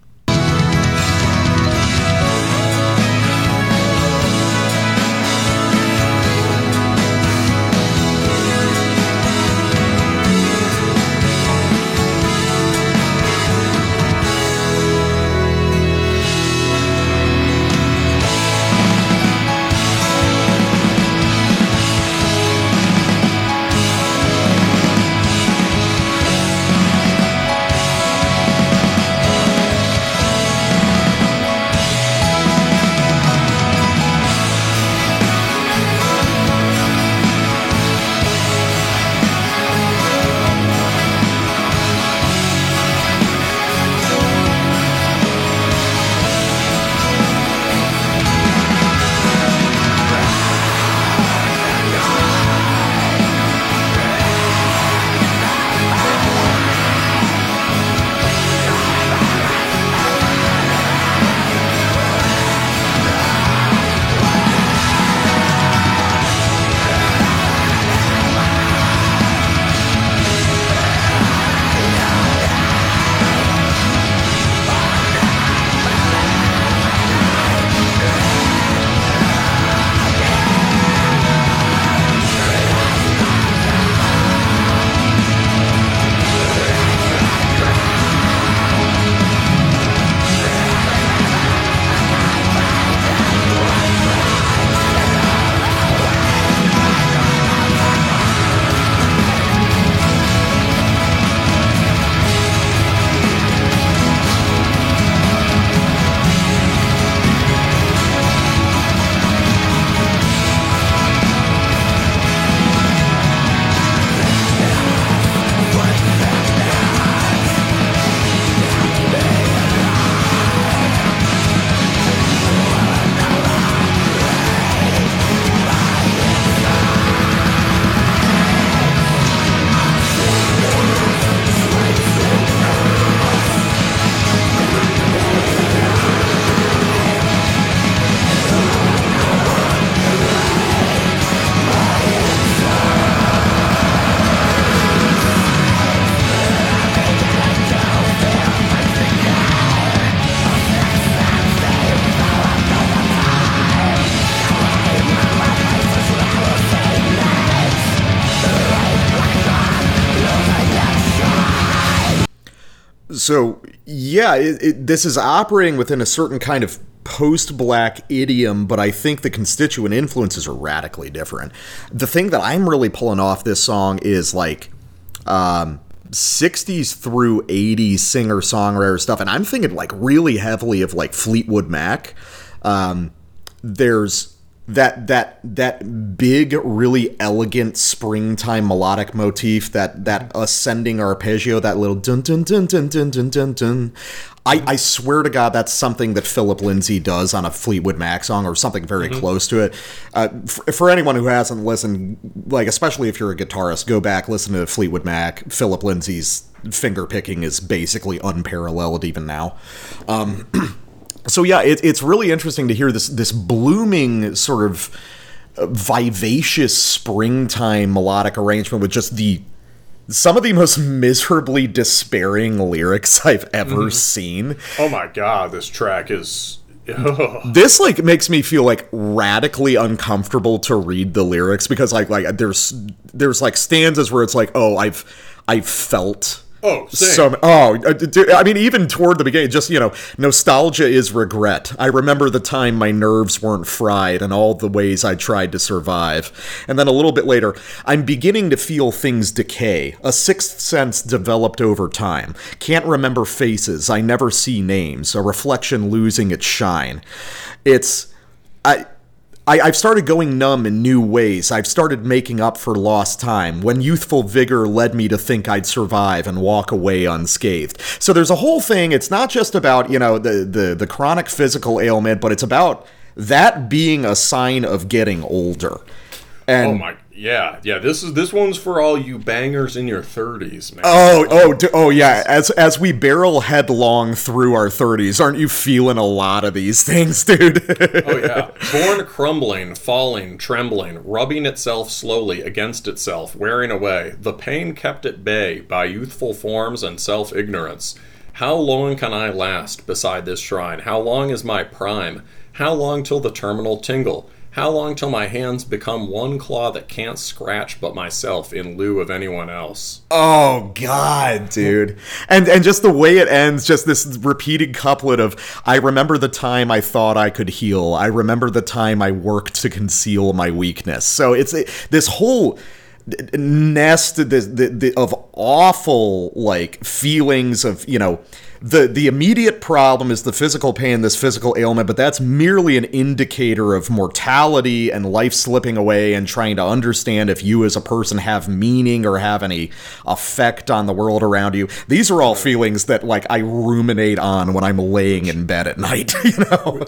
Yeah, it, it, this is operating within a certain kind of post-black idiom, but I think the constituent influences are radically different. The thing that I'm really pulling off this song is like um, 60s through 80s singer songwriter stuff, and I'm thinking like really heavily of like Fleetwood Mac. Um, there's that that that big, really elegant springtime melodic motif, that that ascending arpeggio, that little dun dun dun dun dun dun dun dun. I, I swear to God, that's something that Philip Lindsay does on a Fleetwood Mac song or something very mm-hmm. close to it. Uh, for, for, anyone who hasn't listened, like especially if you're a guitarist, go back listen to Fleetwood Mac. Philip Lindsay's finger picking is basically unparalleled even now. Um, so yeah, it, it's really interesting to hear this this blooming sort of uh, vivacious springtime melodic arrangement with just the some of the most miserably despairing lyrics I've ever mm-hmm. seen. Oh my god, this track is this like makes me feel like radically uncomfortable to read the lyrics because like like there's there's like stanzas where it's like oh I've I've felt Oh, same. Oh, uh, I mean, even toward the beginning, just you know, nostalgia is regret. I remember the time my nerves weren't fried and all the ways I tried to survive. And then a little bit later, I'm beginning to feel things decay. A sixth sense developed over time. Can't remember faces. I never see names. A reflection losing its shine. It's. I I, have started going numb in new ways. I've started making up for lost time when youthful vigor led me to think I'd survive and walk away unscathed. So there's a whole thing. It's not just about, you know, the, the, the chronic physical ailment, but it's about that being a sign of getting older. And oh my yeah, yeah. This is this one's for all you bangers in your thirties, man. Oh, oh, oh, yeah. As as we barrel headlong through our thirties, aren't you feeling a lot of these things, dude? oh yeah. Born crumbling, falling, trembling, rubbing itself slowly against itself, wearing away. The pain kept at bay by youthful forms and self ignorance. How long can I last beside this shrine? How long is my prime? How long till the terminal tingle? How long till my hands become one claw that can't scratch but myself in lieu of anyone else? Oh god, dude. And and just the way it ends, just this repeated couplet of I remember the time I thought I could heal. I remember the time I worked to conceal my weakness. So it's this whole nest of awful like feelings of, you know, the the immediate problem is the physical pain, this physical ailment, but that's merely an indicator of mortality and life slipping away and trying to understand if you as a person have meaning or have any effect on the world around you. These are all feelings that like I ruminate on when I'm laying in bed at night, you know.